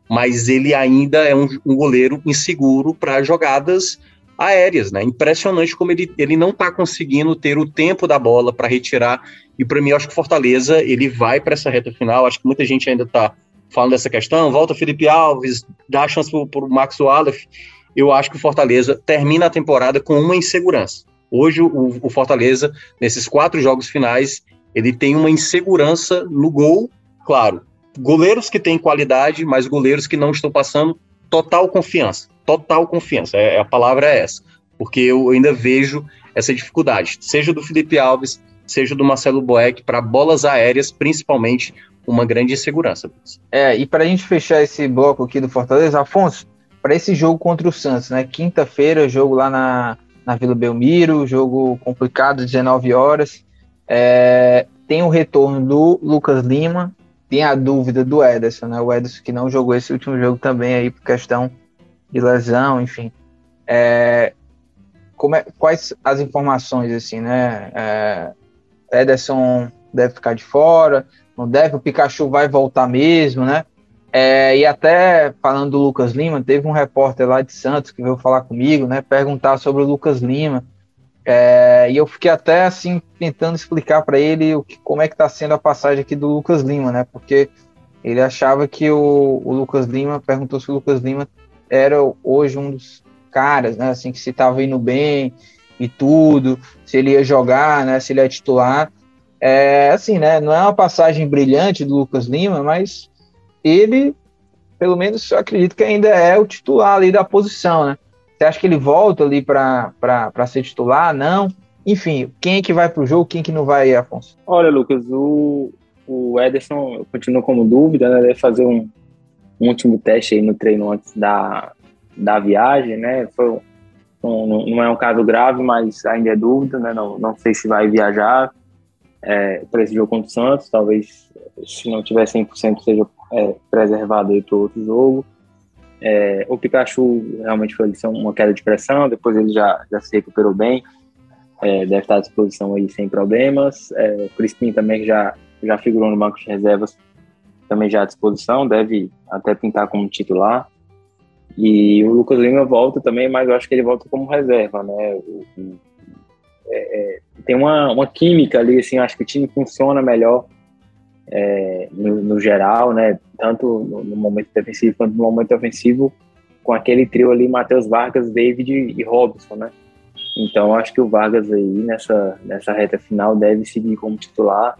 mas ele ainda é um, um goleiro inseguro para jogadas aéreas, né? Impressionante como ele, ele não está conseguindo ter o tempo da bola para retirar. E para mim, eu acho que Fortaleza ele vai para essa reta final. Acho que muita gente ainda está falando dessa questão. Volta Felipe Alves, dá a chance para o Max Wallace. Eu acho que o Fortaleza termina a temporada com uma insegurança. Hoje, o, o Fortaleza, nesses quatro jogos finais, ele tem uma insegurança no gol, claro, goleiros que têm qualidade, mas goleiros que não estão passando total confiança. Total confiança, é, a palavra é essa. Porque eu ainda vejo essa dificuldade, seja do Felipe Alves, seja do Marcelo Boeck, para bolas aéreas, principalmente, uma grande insegurança. É, e para a gente fechar esse bloco aqui do Fortaleza, Afonso, para esse jogo contra o Santos, né? Quinta-feira, jogo lá na, na Vila Belmiro, jogo complicado, 19 horas. É, tem o retorno do Lucas Lima, tem a dúvida do Ederson, né? O Ederson que não jogou esse último jogo também aí por questão de lesão, enfim. É, como é, quais as informações, assim, né? É, Ederson deve ficar de fora, não deve, o Pikachu vai voltar mesmo, né? É, e até falando do Lucas Lima, teve um repórter lá de Santos que veio falar comigo, né? Perguntar sobre o Lucas Lima. É, e eu fiquei até assim tentando explicar para ele o que, como é que está sendo a passagem aqui do Lucas Lima, né? Porque ele achava que o, o, Lucas Lima perguntou se o Lucas Lima era hoje um dos caras, né? Assim que se estava indo bem e tudo, se ele ia jogar, né, se ele ia titular. É assim, né, não é uma passagem brilhante do Lucas Lima, mas ele, pelo menos, eu acredito que ainda é o titular ali da posição, né? Você acha que ele volta ali para ser titular? Não. Enfim, quem é que vai para o jogo, quem é que não vai, Afonso? Olha, Lucas, o, o Ederson continua como dúvida, né? Deve fazer um, um último teste aí no treino antes da, da viagem, né? Foi, um, não é um caso grave, mas ainda é dúvida, né? Não, não sei se vai viajar é, para esse jogo contra o Santos. Talvez, se não tiver 100%, seja é, preservado aí para outro jogo. É, o Pikachu realmente foi uma queda de pressão, depois ele já, já se recuperou bem, é, deve estar à disposição aí sem problemas. É, o Crispim também já, já figurou no banco de reservas, também já à disposição, deve até pintar como titular. E o Lucas Lima volta também, mas eu acho que ele volta como reserva, né? O, é, é, tem uma, uma química ali, assim, acho que o time funciona melhor é, no, no, geral, né? Tanto no, no, momento defensivo quanto no momento ofensivo, com aquele trio ali, Matheus Vargas, David e Robson, né? Então acho que o Vargas aí nessa, nessa reta final deve seguir como titular.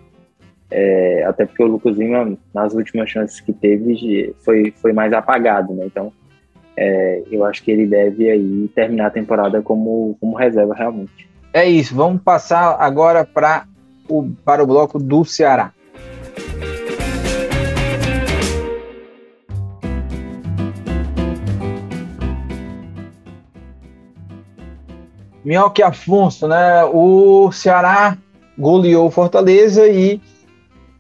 É, até porque o Lucas Lima, nas últimas chances que teve, foi, foi mais apagado, né? Então é, eu acho que ele deve aí terminar a temporada como, como reserva realmente. É isso, vamos passar agora o, para o bloco do Ceará. Minhoca Afonso, né? O Ceará goleou Fortaleza e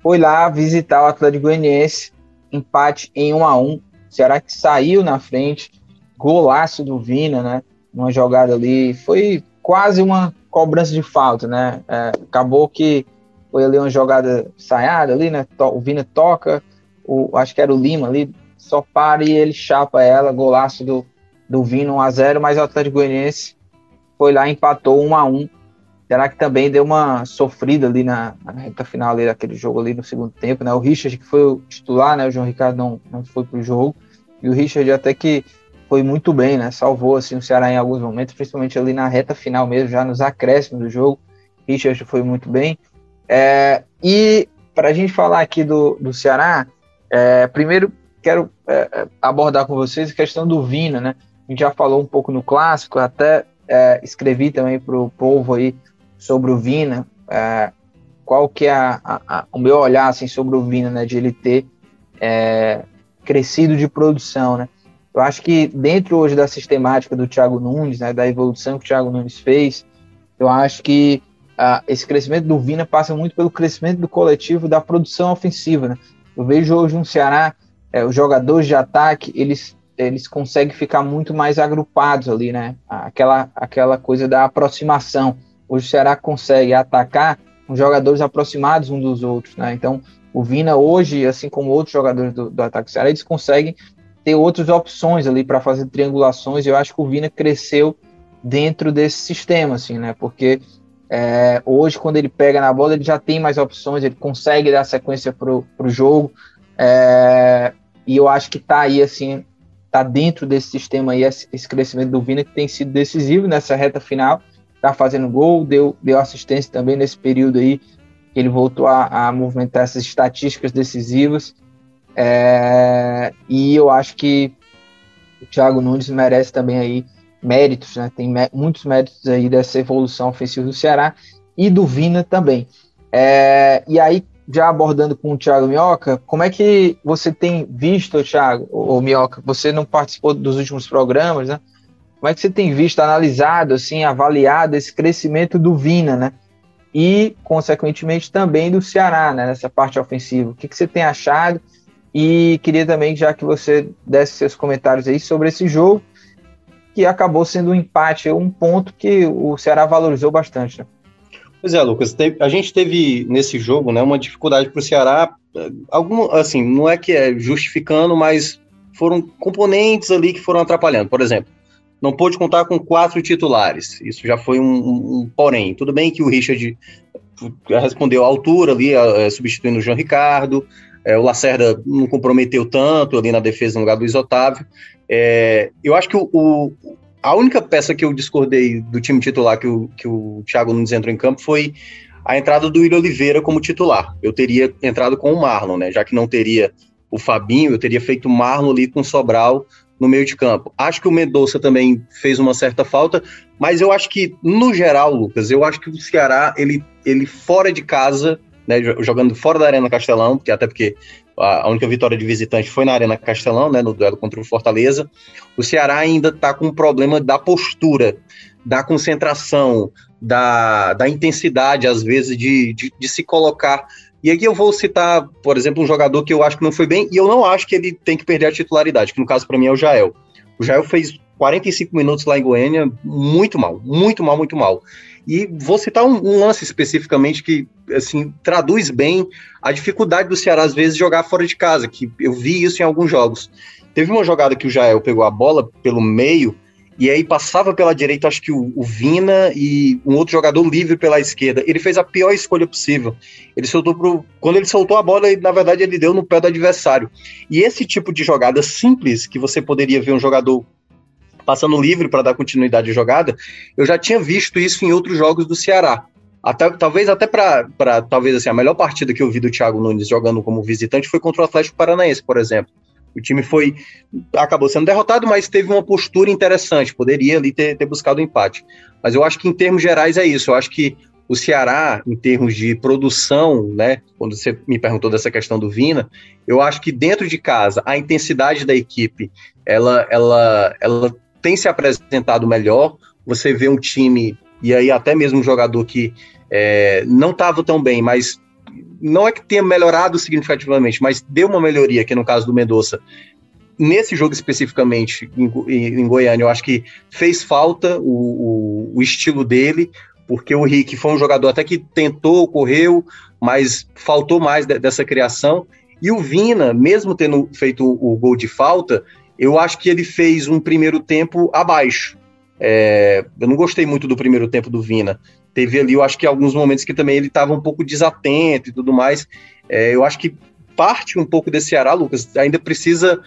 foi lá visitar o Atlético Goianiense, empate em 1 a 1. Ceará que saiu na frente, golaço do Vina, né? Uma jogada ali, foi quase uma cobrança de falta, né? É, acabou que foi ali uma jogada ensaiada ali, né? O Vina toca, o, acho que era o Lima ali, só para e ele chapa ela, golaço do, do Vina 1 a 0 mas o Atlético Goianiense foi lá empatou 1 a 1 Será que também deu uma sofrida ali na, na reta final ali daquele jogo ali no segundo tempo, né? O Richard que foi o titular, né? O João Ricardo não, não foi pro jogo. E o Richard até que foi muito bem, né? Salvou assim o Ceará em alguns momentos, principalmente ali na reta final mesmo, já nos acréscimos do jogo. Richard foi muito bem. É, e para a gente falar aqui do, do Ceará, é, primeiro quero é, abordar com vocês a questão do Vina, né? A gente já falou um pouco no clássico, até é, escrevi também para o povo aí sobre o Vina, é, qual que é a, a, a, o meu olhar assim, sobre o Vina, né, de ele ter é, crescido de produção, né? Eu acho que dentro hoje da sistemática do Thiago Nunes, né, da evolução que o Thiago Nunes fez, eu acho que esse crescimento do Vina passa muito pelo crescimento do coletivo da produção ofensiva, né? Eu vejo hoje um Ceará, é, os jogadores de ataque, eles eles conseguem ficar muito mais agrupados ali, né? Aquela, aquela coisa da aproximação. Hoje o Ceará consegue atacar com jogadores aproximados uns dos outros, né? Então, o Vina hoje, assim como outros jogadores do, do ataque do Ceará, eles conseguem ter outras opções ali para fazer triangulações. Eu acho que o Vina cresceu dentro desse sistema, assim, né? Porque é, hoje, quando ele pega na bola, ele já tem mais opções, ele consegue dar sequência para o jogo. É, e eu acho que está aí, assim, tá dentro desse sistema aí, esse crescimento do Vina que tem sido decisivo nessa reta final, tá fazendo gol, deu, deu assistência também nesse período aí, ele voltou a, a movimentar essas estatísticas decisivas, é, e eu acho que o Thiago Nunes merece também aí méritos, né, tem muitos méritos aí dessa evolução ofensiva do Ceará, e do Vina também. É, e aí, já abordando com o Thiago Minhoca, como é que você tem visto, Thiago, ou Minhoca, você não participou dos últimos programas, né? Como é que você tem visto, analisado, assim, avaliado esse crescimento do Vina, né? E, consequentemente, também do Ceará, né? Nessa parte ofensiva. O que, que você tem achado? E queria também, já que você desse seus comentários aí sobre esse jogo, que acabou sendo um empate, um ponto que o Ceará valorizou bastante, né? Pois é, Lucas, a gente teve nesse jogo né, uma dificuldade para o Ceará, algum, assim, não é que é justificando, mas foram componentes ali que foram atrapalhando. Por exemplo, não pôde contar com quatro titulares, isso já foi um, um, porém. Tudo bem que o Richard respondeu à altura ali, é, substituindo o João Ricardo, é, o Lacerda não comprometeu tanto ali na defesa no lugar do Luiz Otávio. É, eu acho que o, o a única peça que eu discordei do time titular que o, que o Thiago Nunes entrou em campo foi a entrada do William Oliveira como titular. Eu teria entrado com o Marlon, né? Já que não teria o Fabinho, eu teria feito o Marlon ali com o Sobral no meio de campo. Acho que o Mendonça também fez uma certa falta, mas eu acho que, no geral, Lucas, eu acho que o Ceará, ele, ele fora de casa, né, jogando fora da Arena Castelão, porque até porque a única vitória de visitante foi na Arena Castelão, né, no duelo contra o Fortaleza. O Ceará ainda está com um problema da postura, da concentração, da, da intensidade, às vezes, de, de, de, se colocar. E aqui eu vou citar, por exemplo, um jogador que eu acho que não foi bem, e eu não acho que ele tem que perder a titularidade, que no caso para mim é o Jael. O Jael fez 45 minutos lá em Goiânia, muito mal, muito mal, muito mal. E vou citar um, um, lance especificamente que assim traduz bem a dificuldade do Ceará às vezes jogar fora de casa, que eu vi isso em alguns jogos. Teve uma jogada que o Jael pegou a bola pelo meio e aí passava pela direita, acho que o, o, Vina e um outro jogador livre pela esquerda. Ele fez a pior escolha possível. Ele soltou pro. Quando ele soltou a bola, ele, na verdade, ele deu no pé do adversário. E esse tipo de jogada simples, que você poderia ver um jogador passando livre para dar continuidade à jogada, eu já tinha visto isso em outros jogos do Ceará. Até, talvez até para talvez assim a melhor partida que eu vi do Thiago Nunes jogando como visitante foi contra o Atlético Paranaense, por exemplo. O time foi acabou sendo derrotado, mas teve uma postura interessante, poderia ali ter, ter buscado o um empate. Mas eu acho que em termos gerais é isso. Eu acho que o Ceará, em termos de produção, né, quando você me perguntou dessa questão do Vina, eu acho que dentro de casa a intensidade da equipe, ela, ela, ela tem se apresentado melhor. Você vê um time e aí até mesmo um jogador que é, não estava tão bem, mas não é que tenha melhorado significativamente, mas deu uma melhoria, que no caso do Mendonça, nesse jogo especificamente, em, em, Goiânia, eu acho que fez falta o, o, o, estilo dele, porque o Rick foi um jogador até que tentou, correu, mas faltou mais de, dessa criação. E o Vina, mesmo tendo feito o gol de falta, eu acho que ele fez um primeiro tempo abaixo. É, eu não gostei muito do primeiro tempo do Vina teve ali, eu acho que alguns momentos que também ele estava um pouco desatento e tudo mais. É, eu acho que parte um pouco desse Ceará, Lucas, ainda precisa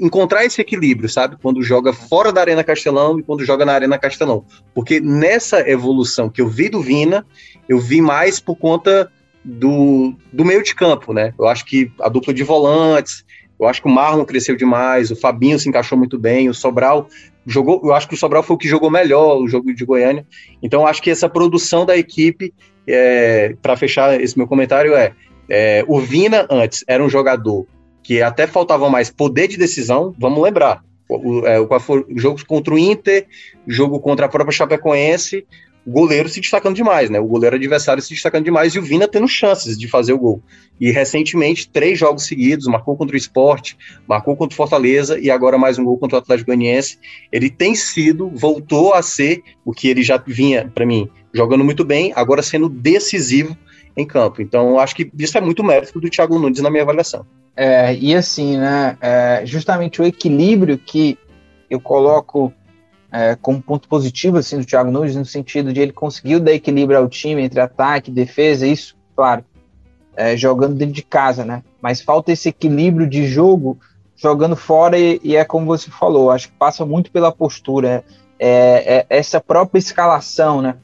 encontrar esse equilíbrio, sabe? Quando joga fora da Arena Castelão e quando joga na Arena Castelão. Porque nessa evolução que eu vi do Vina, eu vi mais por conta do, do meio de campo, né? Eu acho que a dupla de volantes, eu acho que o Marlon cresceu demais, o Fabinho se encaixou muito bem, o Sobral jogou, eu acho que o Sobral foi o que jogou melhor o jogo de Goiânia. Então acho que essa produção da equipe, é, para fechar esse meu comentário, é, é, o Vina antes era um jogador que até faltava mais poder de decisão, vamos lembrar. O, é, o, o jogo contra o Inter, jogo contra a própria Chapecoense, o goleiro se destacando demais, né? O goleiro adversário se destacando demais e o Vina tendo chances de fazer o gol. E recentemente, três jogos seguidos, marcou contra o Esporte, marcou contra o Fortaleza e agora mais um gol contra o Atlético Goianiense. Ele tem sido, voltou a ser o que ele já vinha, para mim, jogando muito bem, agora sendo decisivo em campo. Então, acho que isso é muito mérito do Thiago Nunes na minha avaliação. É, e assim, né? É, justamente o equilíbrio que eu coloco é, como ponto positivo assim, do Thiago Nunes, no sentido de ele conseguiu dar equilíbrio ao time entre ataque e defesa, isso, claro, é, jogando dentro de casa, né? Mas falta esse equilíbrio de jogo jogando fora e, e é como você falou, acho que passa muito pela postura, é, é essa própria escalação, né?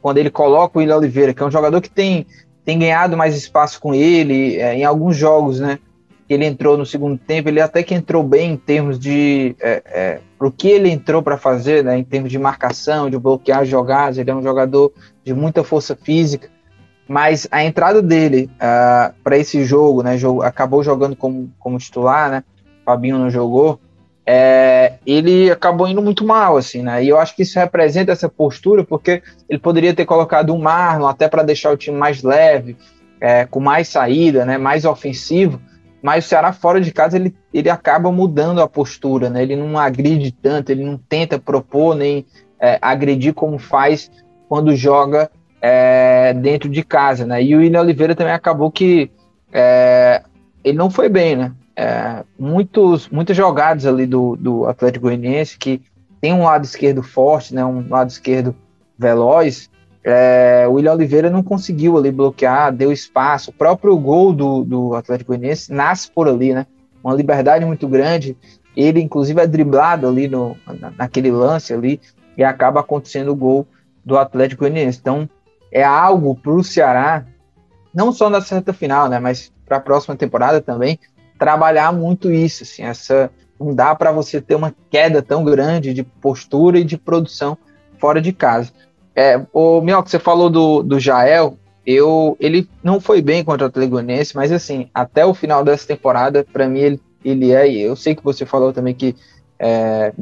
Quando ele coloca o William Oliveira, que é um jogador que tem, tem ganhado mais espaço com ele é, em alguns jogos, né? ele entrou no segundo tempo, ele até que entrou bem em termos de é, é, o que ele entrou para fazer, né, em termos de marcação, de bloquear jogadas, ele é um jogador de muita força física, mas a entrada dele uh, ah, para esse jogo, né, jogo, acabou jogando como, como titular, né, Fabinho não jogou, é, ele acabou indo muito mal, assim, né, e eu acho que isso representa essa postura, porque ele poderia ter colocado um Marlon até para deixar o time mais leve, é, com mais saída, né, mais ofensivo, mas o Ceará fora de casa ele, ele acaba mudando a postura, né? Ele não agride tanto, ele não tenta propor nem é, agredir como faz quando joga é, dentro de casa, né? E o William Oliveira também acabou que é, ele não foi bem, né? É, muitos, muitas jogadas ali do, do Atlético Goianiense que tem um lado esquerdo forte, né? Um lado esquerdo veloz, é, o William Oliveira não conseguiu ali bloquear, deu espaço. O próprio gol do, do Atlético Goianiense nasce por ali, né? Uma liberdade muito grande. ele inclusive é driblado ali no, naquele lance ali e acaba acontecendo o gol do Atlético Goianiense. Então é algo para o Ceará, não só na certa final, né, mas para a próxima temporada também, trabalhar muito isso, assim, essa não dá para você ter uma queda tão grande de postura e de produção fora de casa. É, o que você falou do, do Jael, eu, ele não foi bem contra o Atlético Goianiense, mas assim, até o final dessa temporada, para mim ele, ele é, eu sei que você falou também que é,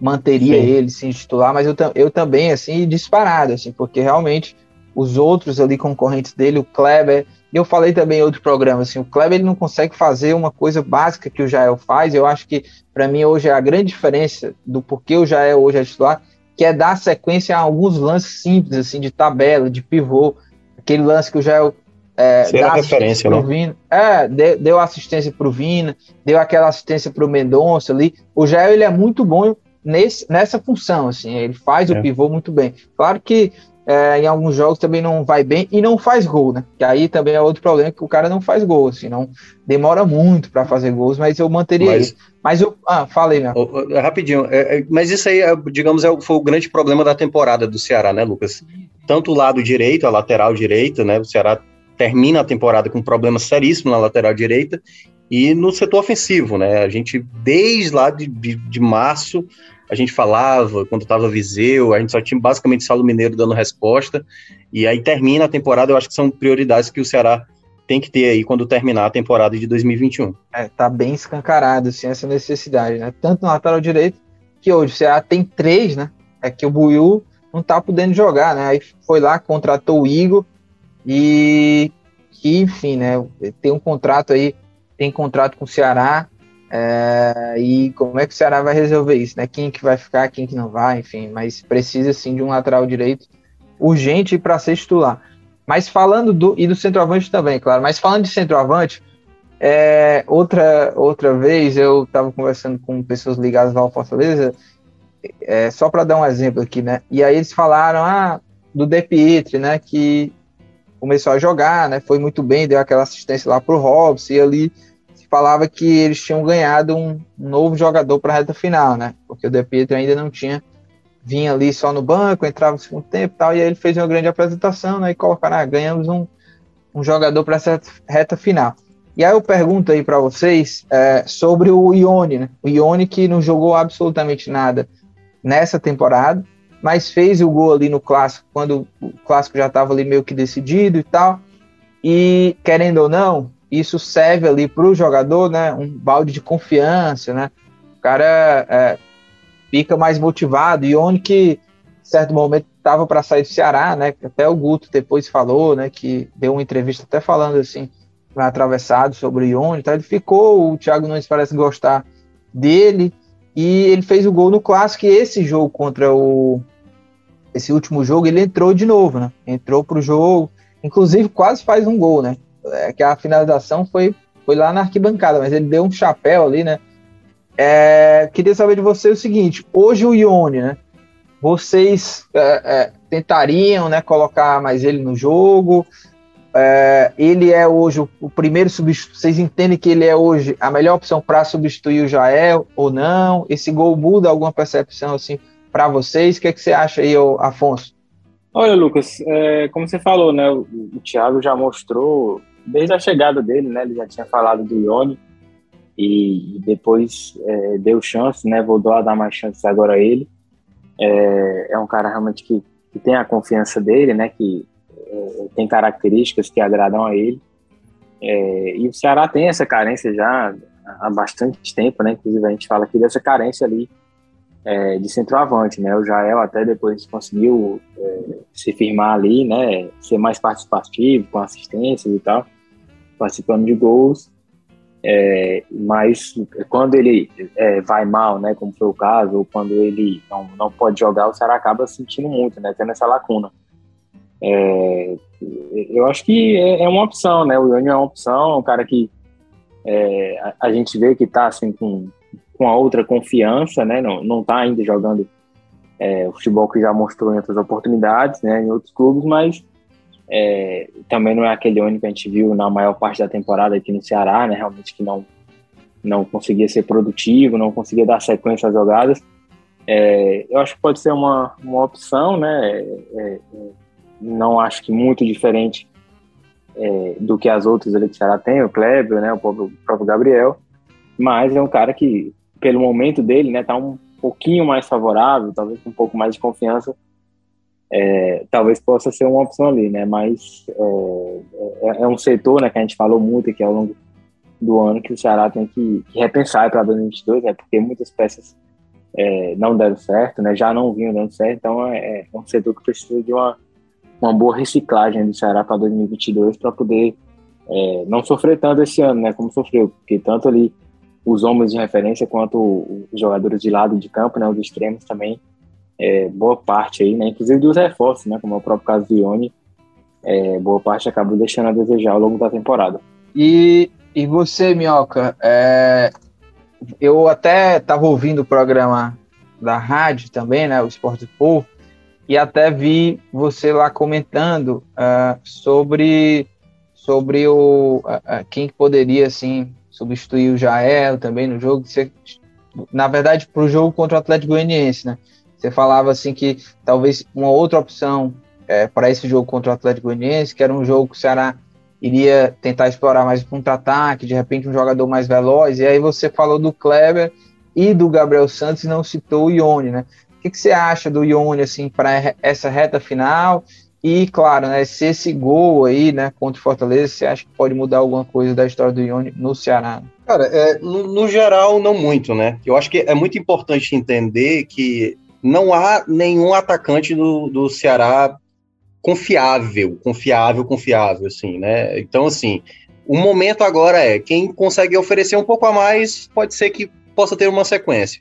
manteria Sim. ele sem titular, mas eu, eu também, assim, disparado, assim, porque realmente os outros ali concorrentes dele, o Kleber, eu falei também em outro programa, assim, o Kleber ele não consegue fazer uma coisa básica que o Jael faz, eu acho que para mim hoje é a grande diferença do porquê o Jael hoje é titular, que é dar sequência a alguns lances simples, assim, de tabela, de pivô, aquele lance que o Jael é, dá referência, pro né? Vina, é, deu, deu assistência pro Vina, deu aquela assistência pro Mendonça ali, o Jael ele é muito bom nesse, nessa função, assim, ele faz é. o pivô muito bem. Claro que é, em alguns jogos também não vai bem e não faz gol, né? Que aí também é outro problema que o cara não faz gol, assim, não demora muito para fazer gols, mas eu manteria mas, isso. Mas eu, ah, falei, né? Rapidinho, é, é, mas isso aí, é, digamos, é, foi o grande problema da temporada do Ceará, né, Lucas? Tanto o lado direito, a lateral direita, né? O Ceará termina a temporada com um problema seríssimo na lateral direita e no setor ofensivo, né? A gente desde lá de, de, de março a gente falava, quando estava Viseu, a gente só tinha basicamente Saulo Mineiro dando resposta, e aí termina a temporada, eu acho que são prioridades que o Ceará tem que ter aí quando terminar a temporada de 2021. É, tá bem escancarado, assim, essa necessidade, né? Tanto no lateral direito, que hoje o Ceará tem três, né? É que o Buiu não tá podendo jogar, né? Aí foi lá, contratou o Igor, e que, enfim, né? Tem um contrato aí, tem contrato com o Ceará, é, e como é que o Ceará vai resolver isso, né? Quem que vai ficar, quem que não vai, enfim, mas precisa sim de um lateral direito urgente para ser titular. Mas falando do e do centroavante também, claro. Mas falando de centroavante, é, outra outra vez eu estava conversando com pessoas ligadas ao Fortaleza, é, só para dar um exemplo aqui, né? E aí eles falaram ah, do De Pietri, né? Que começou a jogar, né? Foi muito bem, deu aquela assistência lá pro Robson e ali falava que eles tinham ganhado um novo jogador para a reta final, né? Porque o De Pietro ainda não tinha vinha ali só no banco, entrava no segundo tempo e tal, e aí ele fez uma grande apresentação, né? E colocaram, ah, ganhamos um, um jogador para essa reta final. E aí eu pergunto aí para vocês é, sobre o Ione, né? O Ione que não jogou absolutamente nada nessa temporada, mas fez o gol ali no clássico, quando o clássico já estava ali meio que decidido e tal. E querendo ou não, isso serve ali para o jogador, né? Um balde de confiança, né? O cara é, fica mais motivado. E onde que, em certo momento, estava para sair do Ceará, né? Até o Guto depois falou, né? Que deu uma entrevista até falando assim, atravessado sobre o Ione. Então ele ficou, o Thiago Nunes parece gostar dele. E ele fez o gol no clássico. E esse jogo contra o. Esse último jogo, ele entrou de novo, né? Entrou para o jogo. Inclusive, quase faz um gol, né? É, que a finalização foi, foi lá na arquibancada, mas ele deu um chapéu ali, né? É, queria saber de você o seguinte: hoje o Ione, né? Vocês é, é, tentariam, né, colocar mais ele no jogo? É, ele é hoje o, o primeiro substituto. Vocês entendem que ele é hoje a melhor opção para substituir o Jael ou não? Esse gol muda alguma percepção assim para vocês? O que, é que você acha aí, Afonso? Olha, Lucas, é, como você falou, né? O, o Thiago já mostrou desde a chegada dele, né? Ele já tinha falado do Ione e, depois é, deu chance, né? Vou dar mais chances agora a ele. É, é um cara realmente que, que, tem a confiança dele, né? Que é, tem características que agradam a ele. É, e o Ceará tem essa carência já há bastante tempo, né? Inclusive a gente fala aqui dessa carência ali é, de centroavante, né? O Jael até depois conseguiu é, se firmar ali, né? Ser mais participativo, com assistências e tal participando de gols, é, mas quando ele é, vai mal, né, como foi o caso, ou quando ele não, não pode jogar, o Ceará acaba sentindo muito, né, tendo essa lacuna. É, eu acho que é, é, uma opção, né, o Ione é uma opção, é um cara que é, a, a, gente vê que está assim, com, com a outra confiança, né, não, não tá ainda jogando é, o futebol que já mostrou em outras oportunidades, né, em outros clubes, mas é, também não é aquele ônibus que a gente viu na maior parte da temporada aqui no Ceará, né? Realmente que não não conseguia ser produtivo, não conseguia dar sequência às jogadas. É, eu acho que pode ser uma, uma opção, né? É, é, não acho que muito diferente é, do que as outras ali que o Ceará tem, o Kleber, né? O próprio, o próprio Gabriel. Mas é um cara que, pelo momento dele, né? Tá um pouquinho mais favorável, talvez com um pouco mais de confiança. É, talvez possa ser uma opção ali, né? Mas é, é, é um setor, né? Que a gente falou muito aqui ao longo do ano que o Ceará tem que, que repensar para 2022, né? Porque muitas peças é, não deram certo, né? Já não vinham dando certo, então é, é um setor que precisa de uma, uma boa reciclagem do Ceará para 2022 para poder é, não sofrer tanto esse ano, né? Como sofreu, porque tanto ali os homens de referência quanto os jogadores de lado de campo, né? Os extremos também, é, boa parte aí, né? Inclusive dos reforços, né? Como é o próprio caso Ione, é, boa parte acabou deixando a desejar ao longo da temporada. E e você, Minhoca, é, eu até estava ouvindo o programa da rádio também, né, o Esporte Povo, e até vi você lá comentando uh, sobre, sobre o, uh, quem poderia assim, substituir o Jael também no jogo. Você, na verdade, para o jogo contra o Atlético Goianiense, né? Você falava assim que talvez uma outra opção é, para esse jogo contra o Atlético Goianiense, que era um jogo que o Ceará iria tentar explorar mais o contra-ataque, de repente um jogador mais veloz, e aí você falou do Kleber e do Gabriel Santos e não citou o Ione, né? O que, que você acha do Ione, assim, para essa reta final? E, claro, né, se esse gol aí, né, contra o Fortaleza, você acha que pode mudar alguma coisa da história do Ione no Ceará? Cara, é, no, no geral, não muito, né? Eu acho que é muito importante entender que não há nenhum atacante do, do Ceará confiável, confiável, confiável, assim, né? Então, assim, o momento agora é quem consegue oferecer um pouco a mais pode ser que possa ter uma sequência.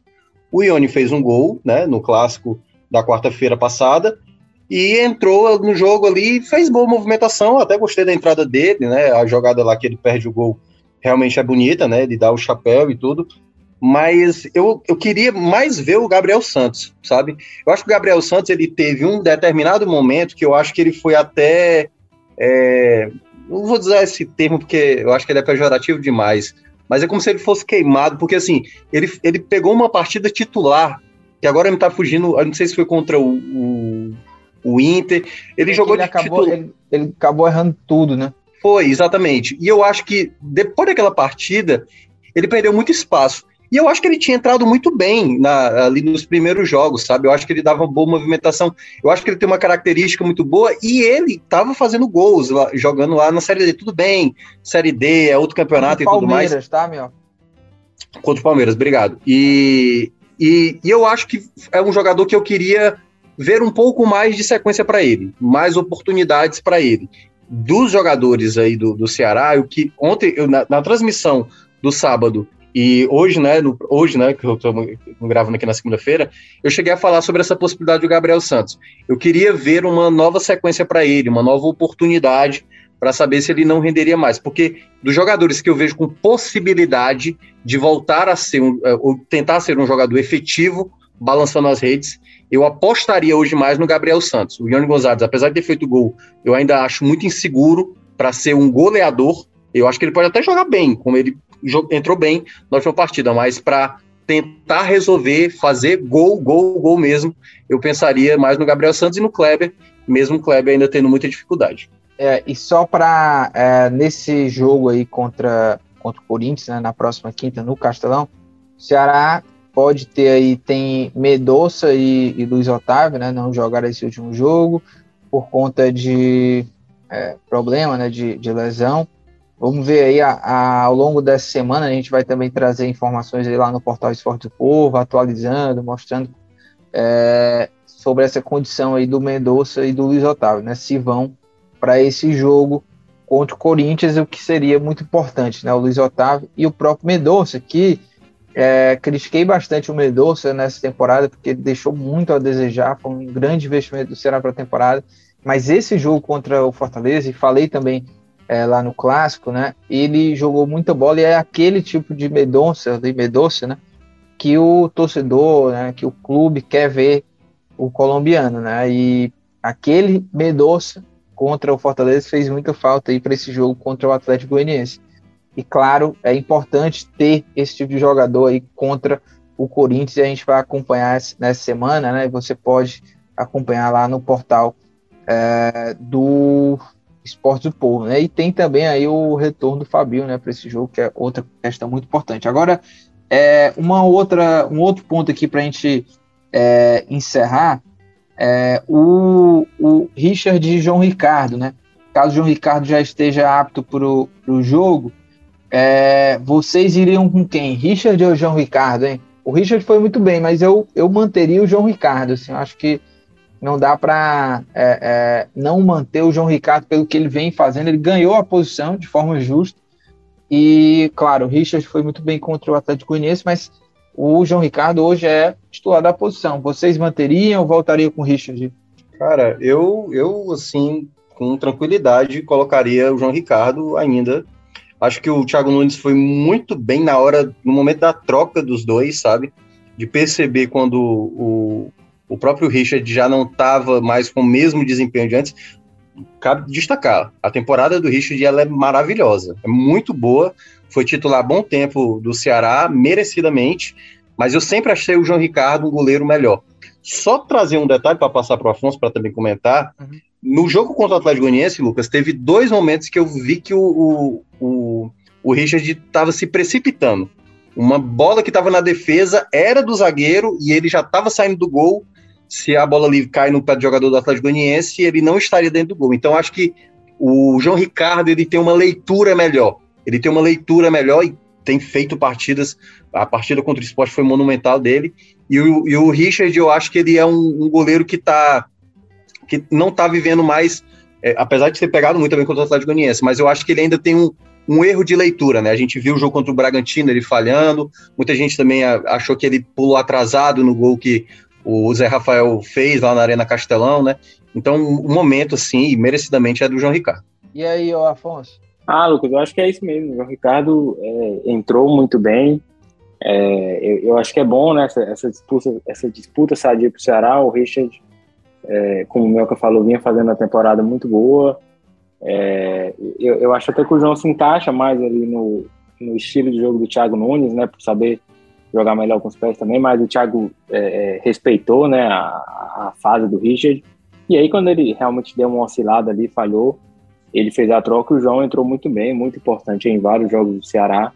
O Ione fez um gol, né, no clássico da quarta-feira passada e entrou no jogo ali, fez boa movimentação, até gostei da entrada dele, né? A jogada lá que ele perde o gol realmente é bonita, né? Ele dá o chapéu e tudo mas eu, eu queria mais ver o Gabriel Santos, sabe? Eu acho que o Gabriel Santos ele teve um determinado momento que eu acho que ele foi até. É, não vou dizer esse termo porque eu acho que ele é pejorativo demais, mas é como se ele fosse queimado, porque assim, ele, ele pegou uma partida titular, que agora me tá fugindo, eu não sei se foi contra o, o, o Inter, ele é jogou ele acabou, ele, ele acabou errando tudo, né? Foi, exatamente. E eu acho que depois daquela partida, ele perdeu muito espaço. E eu acho que ele tinha entrado muito bem na, ali nos primeiros jogos, sabe? Eu acho que ele dava uma boa movimentação. Eu acho que ele tem uma característica muito boa e ele estava fazendo gols, lá, jogando lá na Série D. Tudo bem, Série D, é outro campeonato e tudo mais. Palmeiras, tá, meu? Contra o Palmeiras, obrigado. E, e, e eu acho que é um jogador que eu queria ver um pouco mais de sequência para ele, mais oportunidades para ele. Dos jogadores aí do, do Ceará, o que ontem, eu, na, na transmissão do sábado, e hoje, né, no, hoje, né, que eu estou gravando aqui na segunda-feira, eu cheguei a falar sobre essa possibilidade do Gabriel Santos. Eu queria ver uma nova sequência para ele, uma nova oportunidade para saber se ele não renderia mais, porque dos jogadores que eu vejo com possibilidade de voltar a ser um, é, ou tentar ser um jogador efetivo, balançando as redes, eu apostaria hoje mais no Gabriel Santos. O Ione Gonzalez, apesar de ter feito gol, eu ainda acho muito inseguro para ser um goleador. Eu acho que ele pode até jogar bem, como ele entrou bem na última partida, mas para tentar resolver, fazer gol, gol, gol mesmo, eu pensaria mais no Gabriel Santos e no Kleber, mesmo o Kleber ainda tendo muita dificuldade. É, e só para é, nesse jogo aí contra, contra o Corinthians, né, na próxima quinta no Castelão, o Ceará pode ter aí, tem Medoça e, e Luiz Otávio, né, não jogaram esse último jogo por conta de é, problema, né, de, de lesão. Vamos ver aí a, a, ao longo dessa semana, a gente vai também trazer informações aí lá no portal Esporte do Povo, atualizando, mostrando é, sobre essa condição aí do Mendonça e do Luiz Otávio, né? Se vão para esse jogo contra o Corinthians, o que seria muito importante, né? O Luiz Otávio e o próprio Mendonça, que é, critiquei bastante o Mendonça nessa temporada, porque ele deixou muito a desejar, foi um grande investimento do Ceará para a temporada, mas esse jogo contra o Fortaleza, e falei também é, lá no clássico, né? Ele jogou muita bola e é aquele tipo de medonça, de medonça, né? Que o torcedor, né? Que o clube quer ver o colombiano, né? E aquele medonça contra o Fortaleza fez muita falta aí para esse jogo contra o Atlético Goianiense. E claro, é importante ter esse tipo de jogador aí contra o Corinthians e a gente vai acompanhar nessa semana, né? Você pode acompanhar lá no portal é, do Esportes do Povo, né? E tem também aí o retorno do Fabio, né, para esse jogo, que é outra questão muito importante. Agora, é, uma outra, um outro ponto aqui para a gente é, encerrar é o, o Richard e João Ricardo, né? Caso o João Ricardo já esteja apto para o jogo, é, vocês iriam com quem? Richard ou João Ricardo, hein? O Richard foi muito bem, mas eu, eu manteria o João Ricardo. Assim, eu acho que não dá para é, é, não manter o João Ricardo pelo que ele vem fazendo. Ele ganhou a posição de forma justa. E, claro, o Richard foi muito bem contra o Atlético Goianiense, mas o João Ricardo hoje é titular da posição. Vocês manteriam ou voltariam com o Richard? Cara, eu, eu assim, com tranquilidade, colocaria o João Ricardo ainda. Acho que o Thiago Nunes foi muito bem na hora, no momento da troca dos dois, sabe? De perceber quando o, o próprio Richard já não estava mais com o mesmo desempenho de antes. Cabe destacar, a temporada do Richard ela é maravilhosa, é muito boa. Foi titular bom tempo do Ceará, merecidamente, mas eu sempre achei o João Ricardo um goleiro melhor. Só trazer um detalhe para passar para o Afonso para também comentar. Uhum. No jogo contra o Atlético Goianiense, Lucas, teve dois momentos que eu vi que o, o, o, o Richard estava se precipitando. Uma bola que estava na defesa era do zagueiro e ele já estava saindo do gol. Se a bola livre cai no pé do jogador do Atlético Goianiense, ele não estaria dentro do gol. Então acho que o João Ricardo ele tem uma leitura melhor. Ele tem uma leitura melhor e tem feito partidas. A partida contra o esporte foi monumental dele. E o, e o Richard, eu acho que ele é um, um goleiro que tá que não está vivendo mais, é, apesar de ter pegado muito bem contra o Atlético Goianiense, mas eu acho que ele ainda tem um, um erro de leitura, né? A gente viu o jogo contra o Bragantino, ele falhando, muita gente também achou que ele pulou atrasado no gol que o Zé Rafael fez lá na Arena Castelão, né? Então, o um momento, assim, merecidamente é do João Ricardo. E aí, ô Afonso? Ah, Lucas, eu acho que é isso mesmo. O João Ricardo é, entrou muito bem. É, eu, eu, acho que é bom, né? Essa, essa disputa, essa disputa sadia para o Ceará. O Richard, é, como o Melka falou, vinha fazendo uma temporada muito boa. É, eu, eu, acho até que o João se encaixa mais ali no, no estilo de jogo do Thiago Nunes, né? Por saber jogar melhor com os pés também. Mas o Thiago é, é, respeitou, né? A, a fase do Richard. E aí, quando ele realmente deu uma oscilada ali, falhou ele fez a troca e o João entrou muito bem, muito importante em vários jogos do Ceará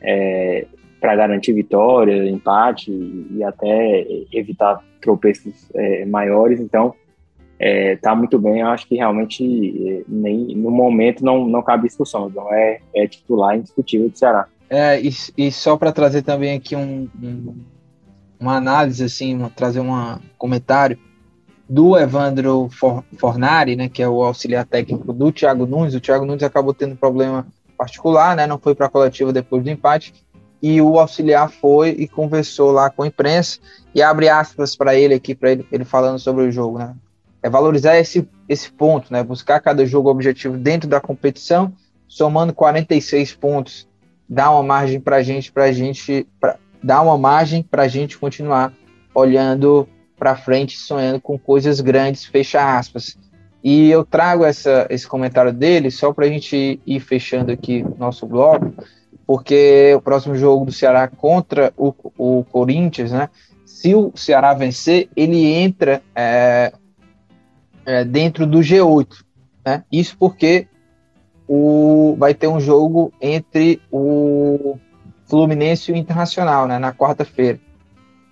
é, para garantir vitória, empate e até evitar tropeços é, maiores. Então, é, tá muito bem. Eu acho que realmente é, nem no momento não, não cabe discussão. Então, é, é titular indiscutível do Ceará. É, e, e só para trazer também aqui um, um, uma análise, assim, uma, trazer um comentário do Evandro For, Fornari, né, que é o auxiliar técnico do Thiago Nunes. O Thiago Nunes acabou tendo problema particular, né, não foi para a coletiva depois do empate, e o auxiliar foi e conversou lá com a imprensa e abre aspas para ele aqui, para ele, ele falando sobre o jogo, né? É valorizar esse, esse ponto, né? Buscar cada jogo objetivo dentro da competição, somando 46 pontos, dá uma margem para a gente, para gente, pra, dá uma margem para a gente continuar olhando para frente sonhando com coisas grandes, fecha aspas. E eu trago essa, esse comentário dele só para a gente ir fechando aqui nosso bloco, porque o próximo jogo do Ceará contra o, o Corinthians, né? Se o Ceará vencer, ele entra é, é, dentro do G8. Né? Isso porque o, vai ter um jogo entre o Fluminense e o Internacional né, na quarta-feira.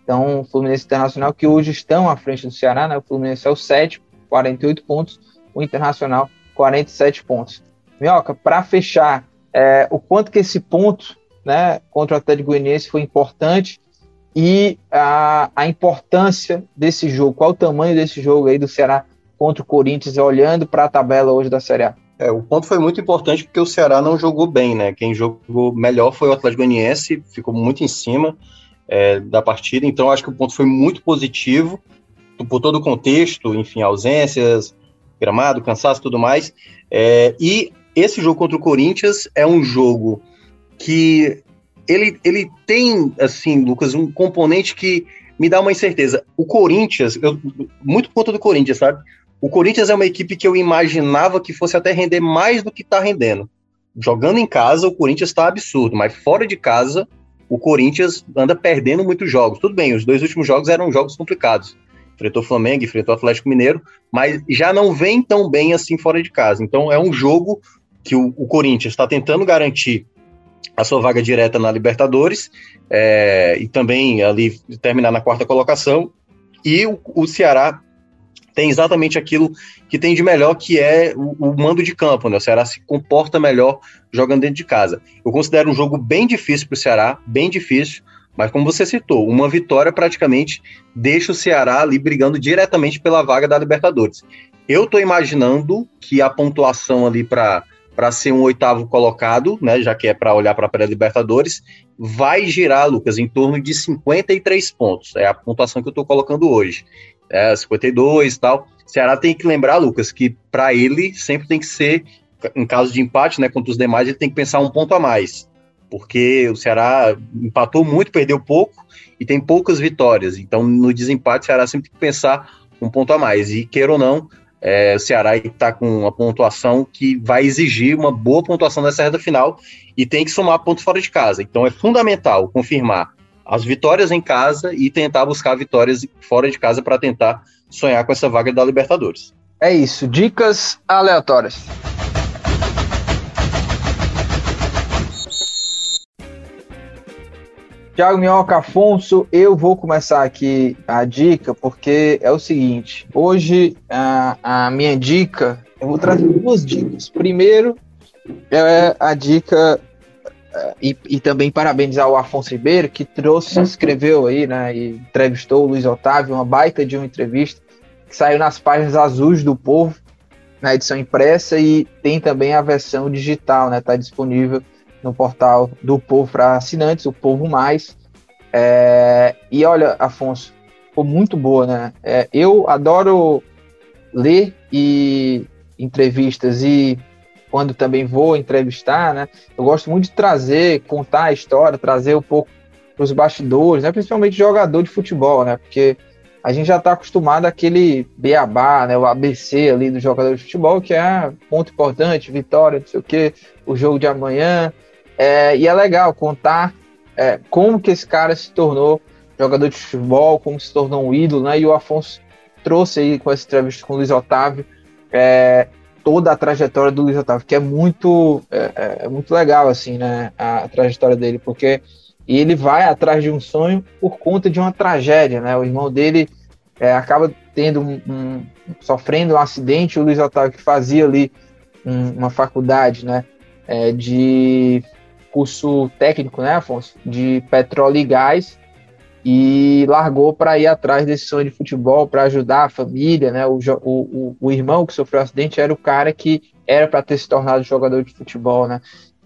Então, o Fluminense Internacional, que hoje estão à frente do Ceará, né? O Fluminense é o sétimo, 48 pontos, o Internacional, 47 pontos. Minhoca, para fechar, é, o quanto que esse ponto né, contra o Atlético Goianiense foi importante e a, a importância desse jogo, qual o tamanho desse jogo aí do Ceará contra o Corinthians, olhando para a tabela hoje da Série A? É, o ponto foi muito importante porque o Ceará não jogou bem, né? Quem jogou melhor foi o Atlético Goianiense, ficou muito em cima é, da partida. Então, acho que o ponto foi muito positivo por todo o contexto, enfim, ausências, gramado, cansaço, tudo mais. É, e esse jogo contra o Corinthians é um jogo que ele, ele tem, assim, Lucas, um componente que me dá uma incerteza. O Corinthians, eu, muito conta do Corinthians, sabe? O Corinthians é uma equipe que eu imaginava que fosse até render mais do que está rendendo jogando em casa, o Corinthians está absurdo, mas fora de casa, o Corinthians anda perdendo muitos jogos. Tudo bem, os dois últimos jogos eram jogos complicados. Enfrentou o Flamengo, enfrentou o Atlético Mineiro, mas já não vem tão bem assim fora de casa. Então é um jogo que o, o Corinthians está tentando garantir a sua vaga direta na Libertadores é, e também ali terminar na quarta colocação. E o, o Ceará tem exatamente aquilo que tem de melhor, que é o, o, mando de campo, né? O Ceará se comporta melhor jogando dentro de casa. Eu considero um jogo bem difícil para o Ceará, bem difícil, mas como você citou, uma vitória praticamente deixa o Ceará ali brigando diretamente pela vaga da Libertadores. Eu estou imaginando que a pontuação ali para para ser um oitavo colocado, né, já que é para olhar para a pré-Libertadores, vai girar, Lucas, em torno de 53 pontos. É a pontuação que eu estou colocando hoje é, 52 e tal. Ceará tem que lembrar, Lucas, que para ele sempre tem que ser, em caso de empate, né, contra os demais, ele tem que pensar um ponto a mais. Porque o Ceará empatou muito, perdeu pouco e tem poucas vitórias. Então, no desempate, o Ceará sempre tem que pensar um ponto a mais. E, queira ou não, é, o Ceará está com uma pontuação que vai exigir uma boa pontuação nessa reta final e tem que somar pontos fora de casa. Então, é fundamental confirmar as vitórias em casa e tentar buscar vitórias fora de casa para tentar sonhar com essa vaga da Libertadores. É isso, dicas aleatórias. Tiago Minhoca Afonso, eu vou começar aqui a dica, porque é o seguinte: hoje a, a minha dica, eu vou trazer duas dicas. Primeiro, é a dica e, e, também parabenizar o Afonso Ribeiro, que trouxe, escreveu aí, né, e entrevistou o Luiz Otávio, uma baita de uma entrevista, que saiu nas páginas azuis do Povo, na edição impressa, e tem também a versão digital, né, tá disponível no portal do Povo para assinantes, o Povo Mais. É, e olha, Afonso, ficou muito boa, né? É, eu adoro ler e entrevistas e quando também vou entrevistar, né? Eu gosto muito de trazer, contar a história, trazer um pouco os bastidores, né? Principalmente jogador de futebol, né? Porque a gente já está acostumado àquele beabá, né? O ABC ali do jogador de futebol, que é ponto importante, vitória, não sei o quê, o jogo de amanhã. É, e é legal contar é, como que esse cara se tornou jogador de futebol, como se tornou um ídolo, né? E o Afonso trouxe aí com essa entrevista com o Luiz Otávio é, toda a trajetória do Luiz Otávio, que é muito, é, é, é muito legal, assim, né, a, a, trajetória dele, porque ele vai atrás de um sonho por conta de uma tragédia, né, o irmão dele é, acaba tendo um, um, sofrendo um acidente, o Luiz Otávio que fazia ali um, uma faculdade, né, é, de curso técnico, né, Afonso, de petróleo e gás, e largou para ir atrás desse sonho de futebol, para ajudar a família, né? O, o, o, irmão que sofreu acidente era o cara que era para ter se tornado jogador de futebol, né?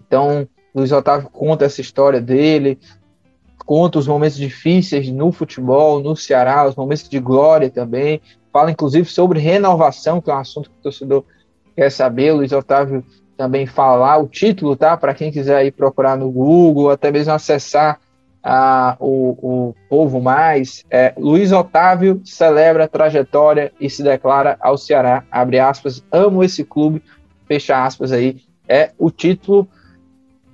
Então, Luiz Otávio conta essa história dele, conta os momentos difíceis no futebol, no Ceará, os momentos de glória também. Fala, inclusive, sobre renovação, que é um assunto que o torcedor quer saber. Luiz Otávio também fala o título, tá? Para quem quiser ir procurar no Google, até mesmo acessar a, o, o povo mais, é, Luiz Otávio celebra a trajetória e se declara ao Ceará, abre aspas, amo esse clube, fecha aspas aí, é o título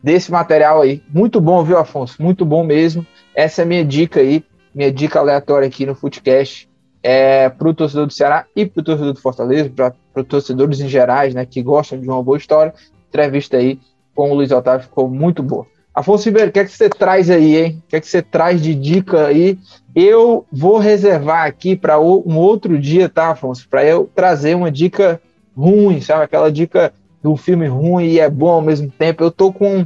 desse material aí. Muito bom, viu, Afonso? Muito bom mesmo. Essa é a minha dica aí, minha dica aleatória aqui no Footcast é, para o torcedor do Ceará e para o torcedor do Fortaleza, para os torcedores em gerais, né, que gostam de uma boa história. Entrevista aí com o Luiz Otávio ficou muito boa. Afonso Ribeiro, o que é que você traz aí, hein? O que é que você traz de dica aí? Eu vou reservar aqui para um outro dia, tá, Afonso? Para eu trazer uma dica ruim, sabe? Aquela dica do filme ruim e é bom ao mesmo tempo. Eu tô com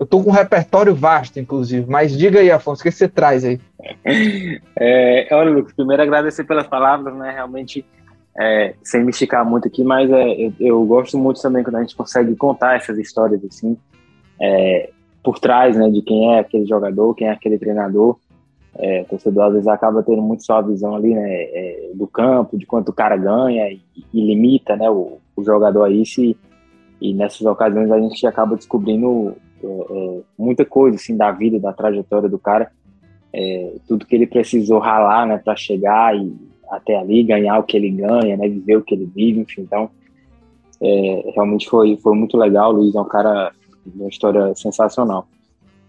eu tô com um repertório vasto, inclusive. Mas diga aí, Afonso, o que você traz aí? <laughs> É, olha, Lucas, primeiro agradecer pelas palavras, né? Realmente, é, sem me esticar muito aqui, mas é, eu, eu, gosto muito também quando a gente consegue contar essas histórias assim. Por trás né, de quem é aquele jogador, quem é aquele treinador. É, o torcedor às vezes acaba tendo muito só a visão ali né, é, do campo, de quanto o cara ganha e, e limita né, o, o, jogador a isso. E, e, nessas ocasiões a gente acaba descobrindo é, é muita coisa assim, da vida, da trajetória do cara, é, tudo que ele precisou ralar né, para chegar e até ali ganhar o que ele ganha, né, viver o que ele vive, enfim. Então, é, realmente foi, foi muito legal. O Luiz é um cara uma história sensacional.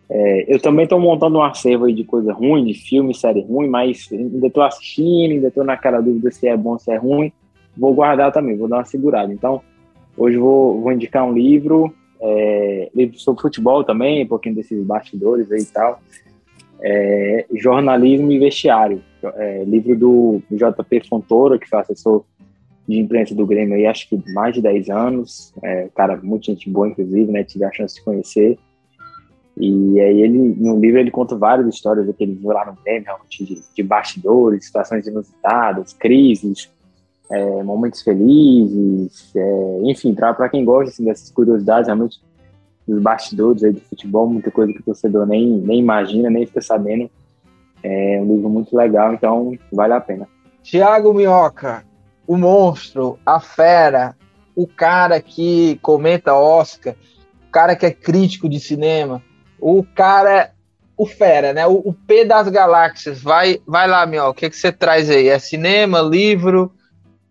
É, eu também estou montando um acervo de coisa ruim, de filme, série ruim, mas ainda estou assistindo, ainda estou naquela dúvida se é bom, se é ruim. Vou guardar também, vou dar uma segurada. Então, hoje vou, vou indicar um livro, é, livro sobre futebol também, um pouquinho desses bastidores aí e tal. É, jornalismo e vestiário, é, livro do JP Fontoura, que foi assessor de imprensa do Grêmio aí, acho que mais de 10 anos, é, cara, muita gente boa, inclusive, né, tive a chance de conhecer, e aí ele, no livro ele conta várias histórias que ele viu lá no Grêmio, realmente de, de bastidores, situações inusitadas, crises, é, momentos felizes, é, enfim, para quem gosta assim, dessas curiosidades, realmente dos bastidores aí do futebol, muita coisa que o torcedor nem, nem imagina, nem fica sabendo. É um livro muito legal, então vale a pena. Tiago Minhoca, o monstro, a fera, o cara que comenta Oscar, o cara que é crítico de cinema, o cara, o fera, né? O, o P das galáxias. Vai, vai lá, Minhoca, o que, que você traz aí? É cinema, livro?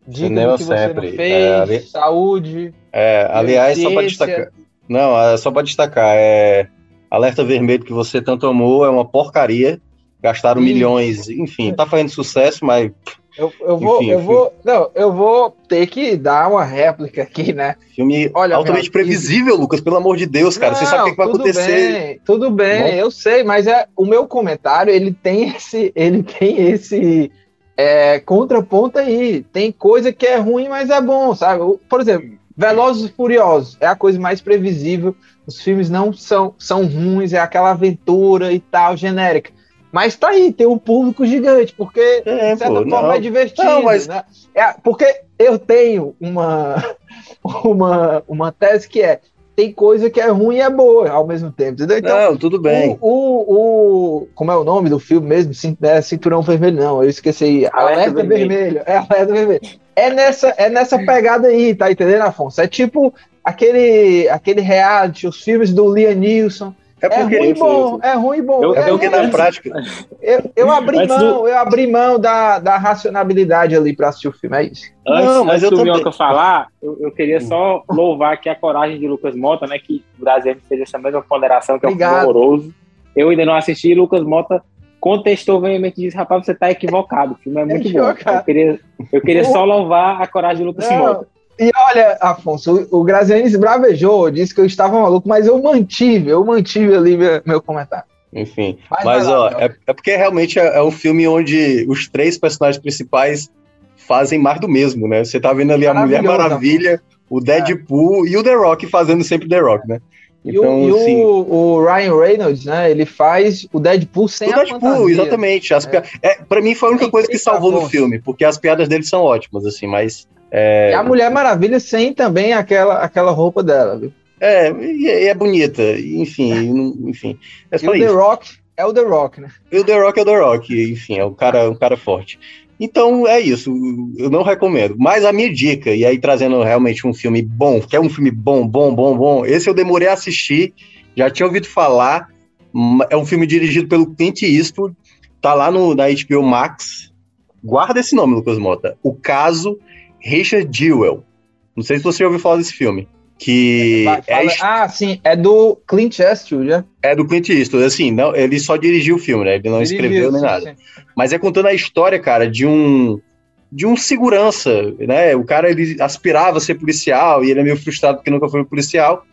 Diga cinema que sempre. Você fez, é, ali... saúde. É, aliás, só para destacar. Não, é só para destacar, é Alerta Vermelho que você tanto amou é uma porcaria. Gastaram Sim. milhões, enfim, tá fazendo sucesso, mas eu, eu vou, Enfim, eu vou, não, eu vou ter que dar uma réplica aqui, né? Filme Olha, altamente previsível, Lucas, pelo amor de Deus, cara. Não, Você sabe o que vai acontecer. Bem, tudo bem, Bom. eu sei, mas é o meu comentário, ele tem esse, ele tem esse é, contraponto aí. Tem coisa que é ruim, mas é bom, sabe? Por exemplo, Velozes e Furiosos é a coisa mais previsível. Os filmes não são, são ruins, é aquela aventura e tal, genérica. Mas tá aí, tem um público gigante, porque é, de certa pô, forma não. é divertido. Não, mas... né? é, porque eu tenho uma, <laughs> uma, uma tese que é tem coisa que é ruim e é boa ao mesmo tempo, entendeu? Então, não, tudo bem. O, o, o, como é o nome do filme mesmo? É Cinturão Vermelho, não, eu esqueci. Alerta, Alerta vermelho. vermelho. É Alerta Vermelho. É nessa, é nessa pegada aí, tá entendendo, Afonso? É tipo aquele, aquele reality, os filmes do Liam Neeson, é, é porque, é ruim bom, é ruim bom. Eu, é porque na prática. Eu, eu abri mão, do... eu abri mão da, da racionalidade ali para assistir o filme, é isso. Antes, não, mas antes eu do Mioca falar, eu, eu queria só <laughs> louvar aqui a coragem de Lucas Mota, né? Que o Brasil fez essa mesma ponderação, que Obrigado. é um filme horroroso. Eu ainda não assisti, Lucas Mota contestou veemente e disse, rapaz, você está equivocado, o filme é muito é bom. Eu queria, eu queria só louvar a coragem de Lucas não, Mota. E olha, Afonso, o, o esbravejou, disse que eu estava maluco, mas eu mantive, eu mantive ali meu, meu comentário. Enfim, mas, mas ó, lá, é, é, porque realmente é, é, um filme onde os três personagens principais fazem mais do mesmo, né? Você tá vendo ali a Mulher Maravilha, o Deadpool é. e o The Rock fazendo sempre The Rock, né? Então, e, o, assim, o, o, Ryan Reynolds, né? Ele faz o Deadpool sem o a Deadpool, fantasia. exatamente. As é. É, pra mim foi a única coisa que salvou no filme, porque as piadas dele são ótimas, assim, mas é... E a Mulher Maravilha sem também aquela, aquela roupa dela, viu? É, e é, é bonita, enfim, enfim. É só e o isso. The Rock é o The Rock, né? E o The Rock é o The Rock, enfim, é um cara, um cara forte. Então é isso, eu não recomendo. Mas a minha dica, e aí trazendo realmente um filme bom, que é um filme bom, bom, bom, bom, esse eu demorei a assistir, já tinha ouvido falar, é um filme dirigido pelo Clint Eastwood, tá lá no, na HBO Max. Guarda esse nome, Lucas Mota. O Caso Richard Jewell. Não sei se você já ouviu falar desse filme. Que é, Ah, sim, é do Clint Eastwood, né? É do Clint Eastwood, assim, não, ele só dirigiu o filme, né? Ele não dirigiu, escreveu nem sim, nada. Sim. Mas é contando a história, cara, de um de um segurança, né? O cara ele aspirava a ser policial e ele é meio frustrado porque nunca foi policial.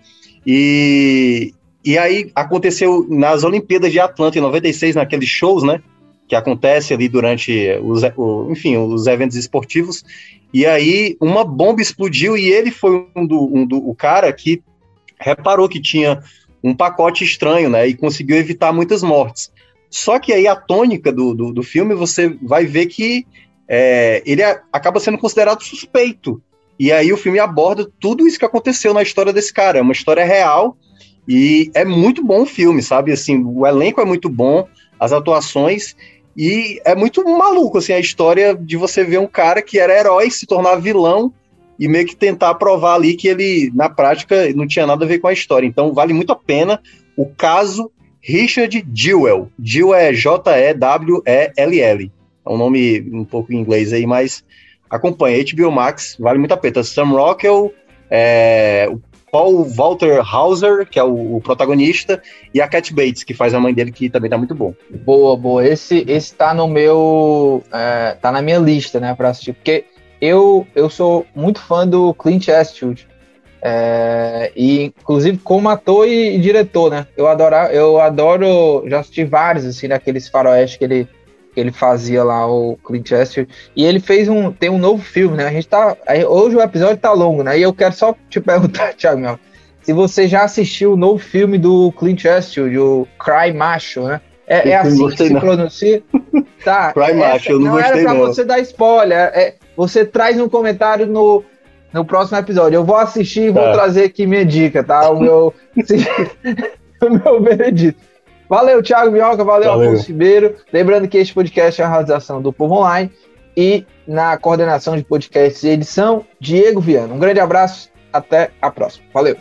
E e aí aconteceu nas Olimpíadas de Atlanta em 96, naqueles shows, né? Que acontece ali durante os, o, enfim, os eventos esportivos. E aí uma bomba explodiu e ele foi um do, um do o cara que reparou que tinha um pacote estranho, né? E conseguiu evitar muitas mortes. Só que aí a tônica do, do, do filme você vai ver que é, ele acaba sendo considerado suspeito. E aí o filme aborda tudo isso que aconteceu na história desse cara. É uma história real e é muito bom o filme, sabe? Assim, o elenco é muito bom, as atuações e é muito maluco, assim, a história de você ver um cara que era herói se tornar vilão e meio que tentar provar ali que ele, na prática, não tinha nada a ver com a história. Então, vale muito a pena o caso Richard Jewell. Jewell é J-E-W-E-L-L. É um nome um pouco em inglês aí, mas acompanha. HBO Max, vale muito a pena. Sam Rockwell, é, Paul Walter Hauser, que é o, o, protagonista, e a Cat Bates, que faz a mãe dele, que também tá muito bom. Boa, boa. Esse, esse tá no meu. É, tá na minha lista, né, pra assistir. Porque eu, eu sou muito fã do Clint Eastwood. É, e inclusive como ator e, e, diretor, né? Eu adoro, eu adoro, já assisti vários assim daqueles faroeste que ele ele fazia lá o Clint Eastwood e ele fez um tem um novo filme, né? A gente tá hoje o episódio tá longo, né? E eu quero só te <laughs> perguntar, Thiago, meu, se você já assistiu o novo filme do Clint Eastwood, o Cry Macho, né? É, é assim que se não. pronuncia? <laughs> Tá. Cry Macho, eu não, não gostei era pra não. você dar spoiler. É, você traz um comentário no no próximo episódio. Eu vou assistir e vou tá. trazer aqui minha dica, tá? O meu, <laughs> o meu veredito. Valeu, Thiago Minhoca, valeu, valeu. Afonso Ribeiro. Lembrando que este podcast é a realização do Povo Online e na coordenação de podcasts e edição, Diego Viana. Um grande abraço, até a próxima. Valeu.